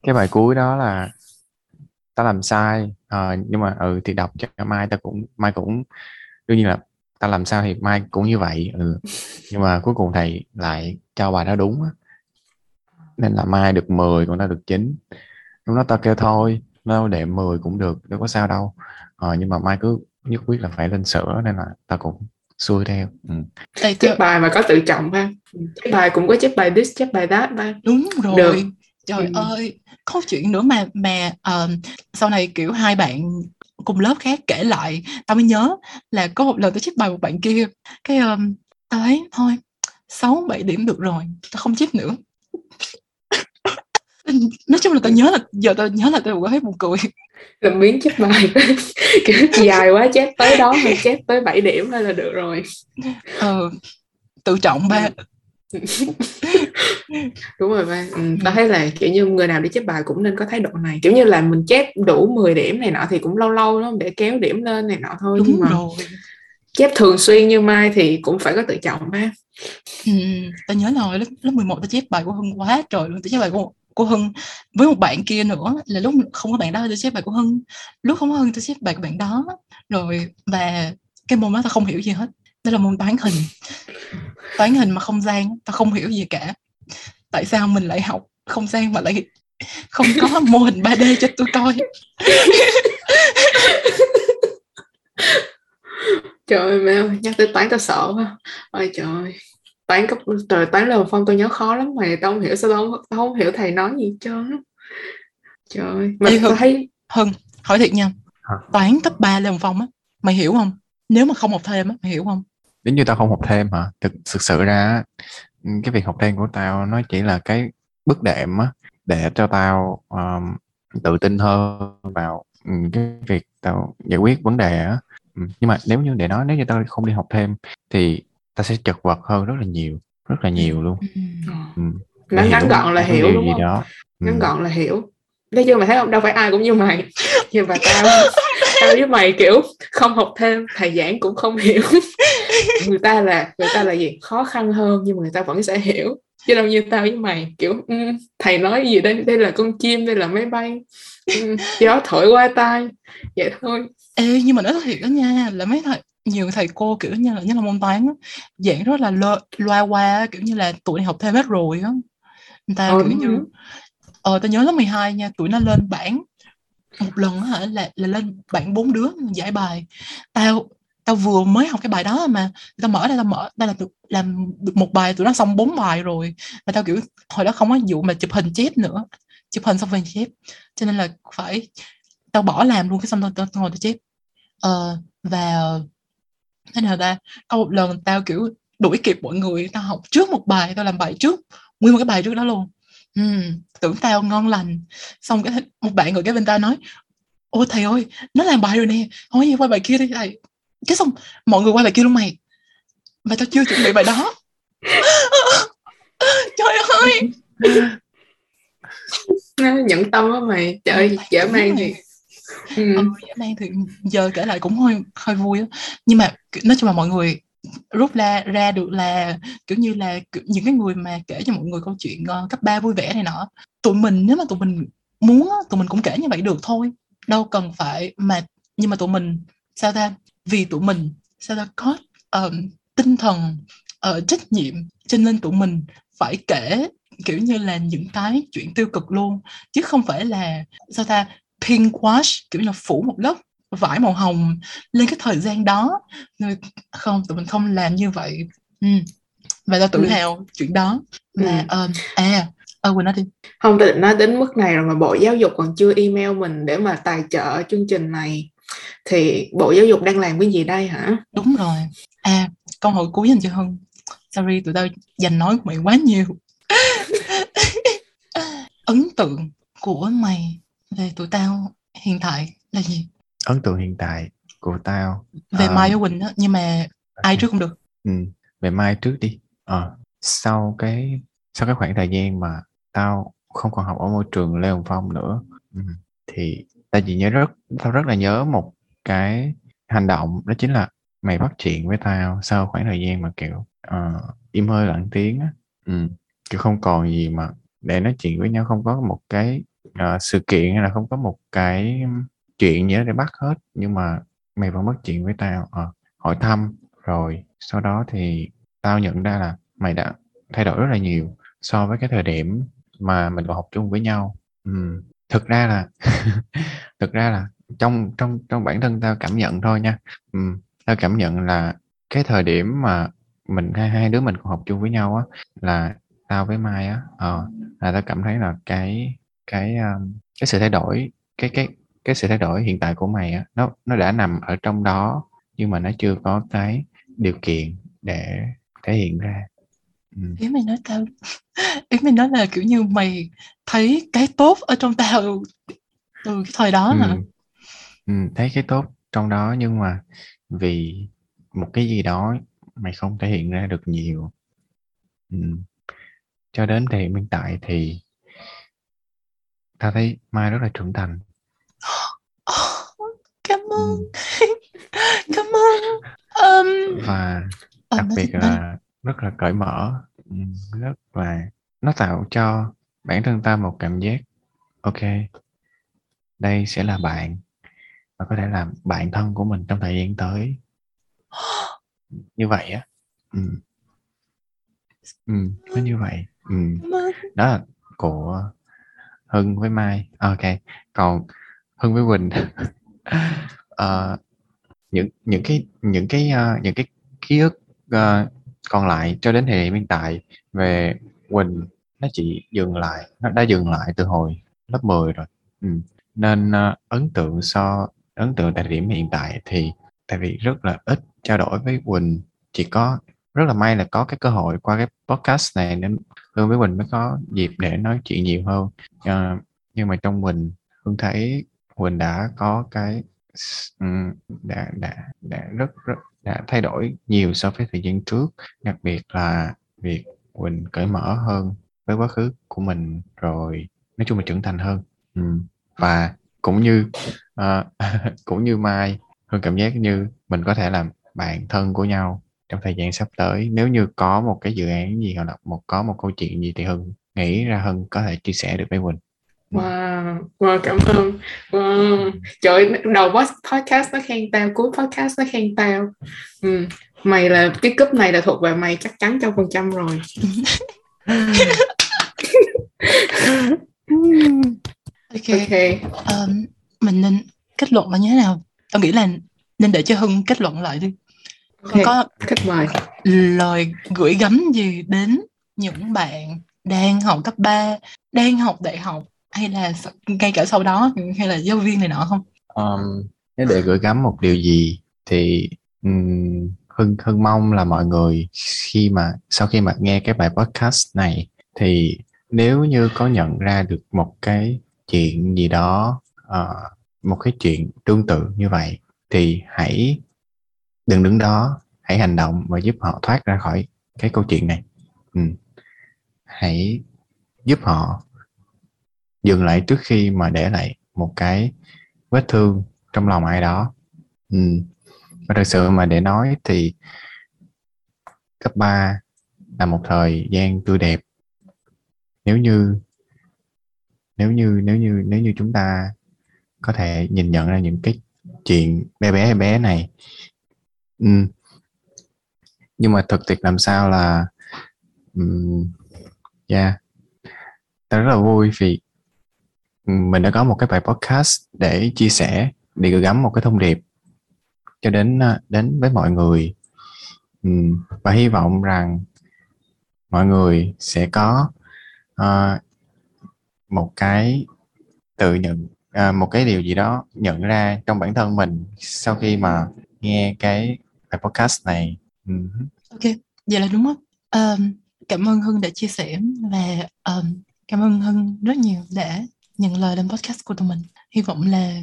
cái bài cuối đó là ta làm sai. À, nhưng mà ừ thì đọc cho mai ta cũng mai cũng đương nhiên là ta làm sao thì mai cũng như vậy. Ừ. nhưng mà cuối cùng thầy lại cho bài đó đúng nên là mai được 10 còn ta được 9 lúc đó ta kêu thôi nó để 10 cũng được đâu có sao đâu. À, nhưng mà mai cứ nhất quyết là phải lên sửa nên là ta cũng xuôi theo. Ừ. Chép bài mà có tự trọng ha. Chép bài cũng có chép bài this chép bài that ba. Đúng rồi. Được. Trời ừ. ơi có chuyện nữa mà mà uh, sau này kiểu hai bạn cùng lớp khác kể lại tao mới nhớ là có một lần tao chép bài một bạn kia cái um, tao thấy thôi sáu bảy điểm được rồi tao không chép nữa. Nói chung là tao nhớ là giờ tao nhớ là tao thấy buồn cười. Làm biến chép bài kiểu dài quá chép tới đó mà chép tới 7 điểm thôi là được rồi. Ờ tự trọng ba đúng rồi ba. Ừ, tao thấy là kiểu như người nào đi chép bài cũng nên có thái độ này. Kiểu như là mình chép đủ 10 điểm này nọ thì cũng lâu lâu đó để kéo điểm lên này nọ thôi đúng nhưng mà rồi. chép thường xuyên như mai thì cũng phải có tự trọng ba. Ừ, tao nhớ là hồi lớp lớp 11 tao chép bài của Hưng quá trời luôn. Tao chép bài của của Hưng với một bạn kia nữa là lúc không có bạn đó tôi xếp bài của Hưng. Lúc không có Hưng tôi xếp bài của bạn đó. Rồi và cái môn đó tao không hiểu gì hết. Đó là môn toán hình. Toán hình mà không gian tao không hiểu gì cả tại sao mình lại học không gian mà lại không có mô hình 3D cho tôi coi trời ơi mẹ nhắc tới toán tao sợ quá. Ôi trời toán cấp trời toán lần phong tôi nhớ khó lắm mà tao không hiểu sao tao không, tao không hiểu thầy nói gì hết trơn trời ơi mà Ê, Hưng. thấy Hưng hỏi thiệt nha. Toán cấp 3 Lê Hồng Phong á mày hiểu không? Nếu mà không học thêm á mày hiểu không? Nếu như tao không học thêm hả? Thực thực sự ra á, cái việc học thêm của tao nó chỉ là cái bước đệm á để cho tao um, tự tin hơn vào ừ, cái việc tao giải quyết vấn đề á. Ừ, nhưng mà nếu như để nói nếu như tao không đi học thêm thì tao sẽ chật vật hơn rất là nhiều rất là nhiều luôn. Ừ. Ngắn ngắn gọn là hiểu đúng không? đó. Ngắn ừ. gọn là hiểu. Nói chung mày thấy không đâu phải ai cũng như mày. Nhưng mà tao tao với mày kiểu không học thêm thầy giảng cũng không hiểu. Người ta là người ta là gì? Khó khăn hơn nhưng mà người ta vẫn sẽ hiểu. Chứ đâu như tao với mày kiểu um, thầy nói gì đây? Đây là con chim đây là máy bay. Um, gió thổi qua tai. Vậy thôi. Ê, nhưng mà nói thiệt đó nha là mấy thầy nhiều thầy cô kiểu như là như là môn toán á, giảng rất là lơ, loa qua kiểu như là tụi này học thêm hết rồi á. Người ta Ờ, kiểu đúng như ờ tao nhớ lớp 12 nha tụi nó lên bảng một lần hả là là lên bạn bốn đứa giải bài. Tao tao vừa mới học cái bài đó mà tao mở ra tao mở tao làm được làm được một bài tụi nó xong bốn bài rồi. Mà tao kiểu hồi đó không có vụ mà chụp hình chép nữa chụp hình xong rồi chép. Cho nên là phải tao bỏ làm luôn cái xong tao, tao, tao ngồi tao chép. Ờ, và thế nào ta có một lần tao kiểu đuổi kịp mọi người tao học trước một bài tao làm bài trước nguyên một cái bài trước đó luôn ừ, tưởng tao ngon lành. Xong cái một bạn ngồi cái bên tao nói ôi thầy ơi nó làm bài rồi nè. Không có gì qua bài kia đi. Thầy cái xong mọi người qua bài kia luôn mày. Và tao chưa chuẩn bị bài đó. Trời ơi! Nó nhẫn tâm á mày. Trời ơi, dễ mang thì ừ. ừ, dã man thì giờ kể lại cũng hơi hơi vui á. Nhưng mà nói chung là mọi người rút ra ra được là kiểu như là những cái người mà kể cho mọi người câu chuyện uh, cấp 3 vui vẻ này nọ tụi mình nếu mà tụi mình muốn tụi mình cũng kể như vậy được thôi. Đâu cần phải mà nhưng mà tụi mình sao ta vì tụi mình sao ta có ờm, tinh thần uh, trách nhiệm cho nên tụi mình phải kể kiểu như là những cái chuyện tiêu cực luôn. Chứ không phải là sao ta pink wash kiểu như là phủ một lớp vải màu hồng lên cái thời gian đó. Không tụi mình không làm như vậy. Ừ. và tao tự Ừ. hào chuyện đó. Là Ừ. ờ, à ờ quên nói đi. Không tôi định nói đến mức này rồi mà bộ giáo dục còn chưa email mình để mà tài trợ chương trình này. Thì bộ giáo dục đang làm cái gì đây hả? Đúng rồi. À câu hỏi cuối dành cho hưng. Sorry tụi tao dành nói của mày quá nhiều. Ấn tượng của mày về tụi tao hiện tại là gì ấn tượng hiện tại của tao về Ờ. Mai với Quỳnh á nhưng mà ai trước cũng được ừ. về mai trước đi Ờ, sau cái sau cái khoảng thời gian mà tao không còn học ở môi trường Lê Hồng Phong nữa ừ. thì tao chỉ nhớ rất tao rất là nhớ một cái hành động đó chính là mày bắt chuyện với tao sau khoảng thời gian mà kiểu ờ, im hơi lặng tiếng á ừ. kiểu không còn gì mà để nói chuyện với nhau không có một cái ờ, sự kiện hay là không có một cái chuyện gì đó để bắt hết nhưng mà mày vẫn mất chuyện với tao à, hỏi thăm rồi sau đó thì tao nhận ra là mày đã thay đổi rất là nhiều so với cái thời điểm mà mình còn học chung với nhau ừ. thực ra là thực ra là trong trong trong bản thân tao cảm nhận thôi nha ừ. tao cảm nhận là cái thời điểm mà mình hai hai đứa mình còn học chung với nhau á là tao với Mai á à, là tao cảm thấy là cái cái um, cái sự thay đổi cái cái cái sự thay đổi hiện tại của mày á nó nó đã nằm ở trong đó nhưng mà nó chưa có cái điều kiện để thể hiện ra ừ. ý mày nói tao ý mày nói là kiểu như mày thấy cái tốt ở trong tao từ cái thời đó hả ừ. Ừ, thấy cái tốt trong đó nhưng mà vì một cái gì đó mày không thể hiện ra được nhiều ừ. cho đến thời hiện tại thì tao thấy mai rất là trưởng thành ơn cảm ơn um, và ờ, đặc biệt là rất là cởi mở ừ, rất là nó tạo cho bản thân ta một cảm giác ok đây sẽ là bạn và có thể là bạn thân của mình trong thời gian tới. Như vậy á ừ. Ừ, nó như vậy ừ. đó là của Hưng với Mai. Ok còn Hưng với Quỳnh uh, những những cái những cái uh, những cái ký ức uh, còn lại cho đến thời điểm hiện tại về Quỳnh nó chỉ dừng lại nó đã dừng lại từ hồi lớp 10 rồi ừ. nên uh, ấn tượng so ấn tượng tại điểm hiện tại thì tại vì rất là ít trao đổi với Quỳnh chỉ có rất là may là có cái cơ hội qua cái podcast này nên Hương với Quỳnh mới có dịp để nói chuyện nhiều hơn uh, nhưng mà trong mình Hương thấy Quỳnh đã có cái đã đã đã rất rất đã thay đổi nhiều so với thời gian trước. Đặc biệt là việc Quỳnh cởi mở hơn với quá khứ của mình rồi nói chung là trưởng thành hơn. Và cũng như uh, cũng như Mai Hương cảm giác như mình có thể làm bạn thân của nhau trong thời gian sắp tới. Nếu như có một cái dự án gì hoặc là một có một câu chuyện gì thì Hưng nghĩ ra Hưng có thể chia sẻ được với Quỳnh. Wow, wow cảm ơn. Wow. Trời đầu podcast nó khen tao, cuối podcast nó khen tao. Ừ. Mày là cái cúp này là thuộc về mày chắc chắn trăm phần trăm rồi. ok Ok. um, mình nên kết luận là như thế nào tao nghĩ là nên để cho Hưng kết luận lại đi Ok. Con có Khách mời. lời gửi gắm gì đến những bạn đang học cấp 3, đang học đại học hay là ngay cả sau đó hay là giáo viên này nọ không? Um, nếu để gửi gắm một điều gì thì um, Hưng Hưng mong là mọi người khi mà sau khi mà nghe cái bài podcast này thì nếu như có nhận ra được một cái chuyện gì đó uh, một cái chuyện tương tự như vậy thì hãy đừng đứng đó hãy hành động và giúp họ thoát ra khỏi cái câu chuyện này ừ. hãy giúp họ dừng lại trước khi mà để lại một cái vết thương trong lòng ai đó ừ. và thật sự mà để nói thì cấp 3 là một thời gian tươi đẹp nếu như nếu như nếu như nếu như chúng ta có thể nhìn nhận ra những cái chuyện bé bé bé này ừ. nhưng mà thực tiệt làm sao là um, yeah ta rất là vui vì mình đã có một cái bài podcast để chia sẻ để gửi gắm một cái thông điệp cho đến à, đến với mọi người. Và hy vọng rằng mọi người sẽ có uh, một cái tự nhận uh, một cái điều gì đó nhận ra trong bản thân mình sau khi mà nghe cái bài podcast này. Ok, vậy là đúng không? Um, cảm ơn Hưng đã chia sẻ và um, cảm ơn Hưng rất nhiều đã nhận lời lên podcast của tụi mình. Hy vọng là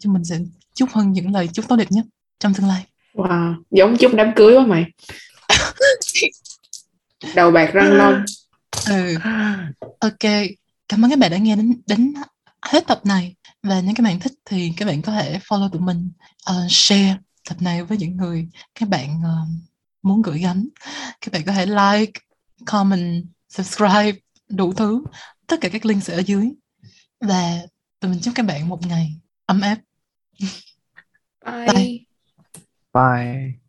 chúng mình sẽ chúc Hưng những lời chúc tốt đẹp nhất trong tương lai. Wow, giống chút đám cưới quá mày. Đầu bạc răng long. Ừ, ok. Cảm ơn các bạn đã nghe đến đến hết tập này và nếu các bạn thích thì các bạn có thể follow tụi mình, uh, share tập này với những người các bạn uh, muốn gửi gắm. Các bạn có thể like, comment, subscribe, đủ thứ. Tất cả các link sẽ ở dưới. Và tụi mình chúc các bạn một ngày ấm áp. Bye. Bye. bye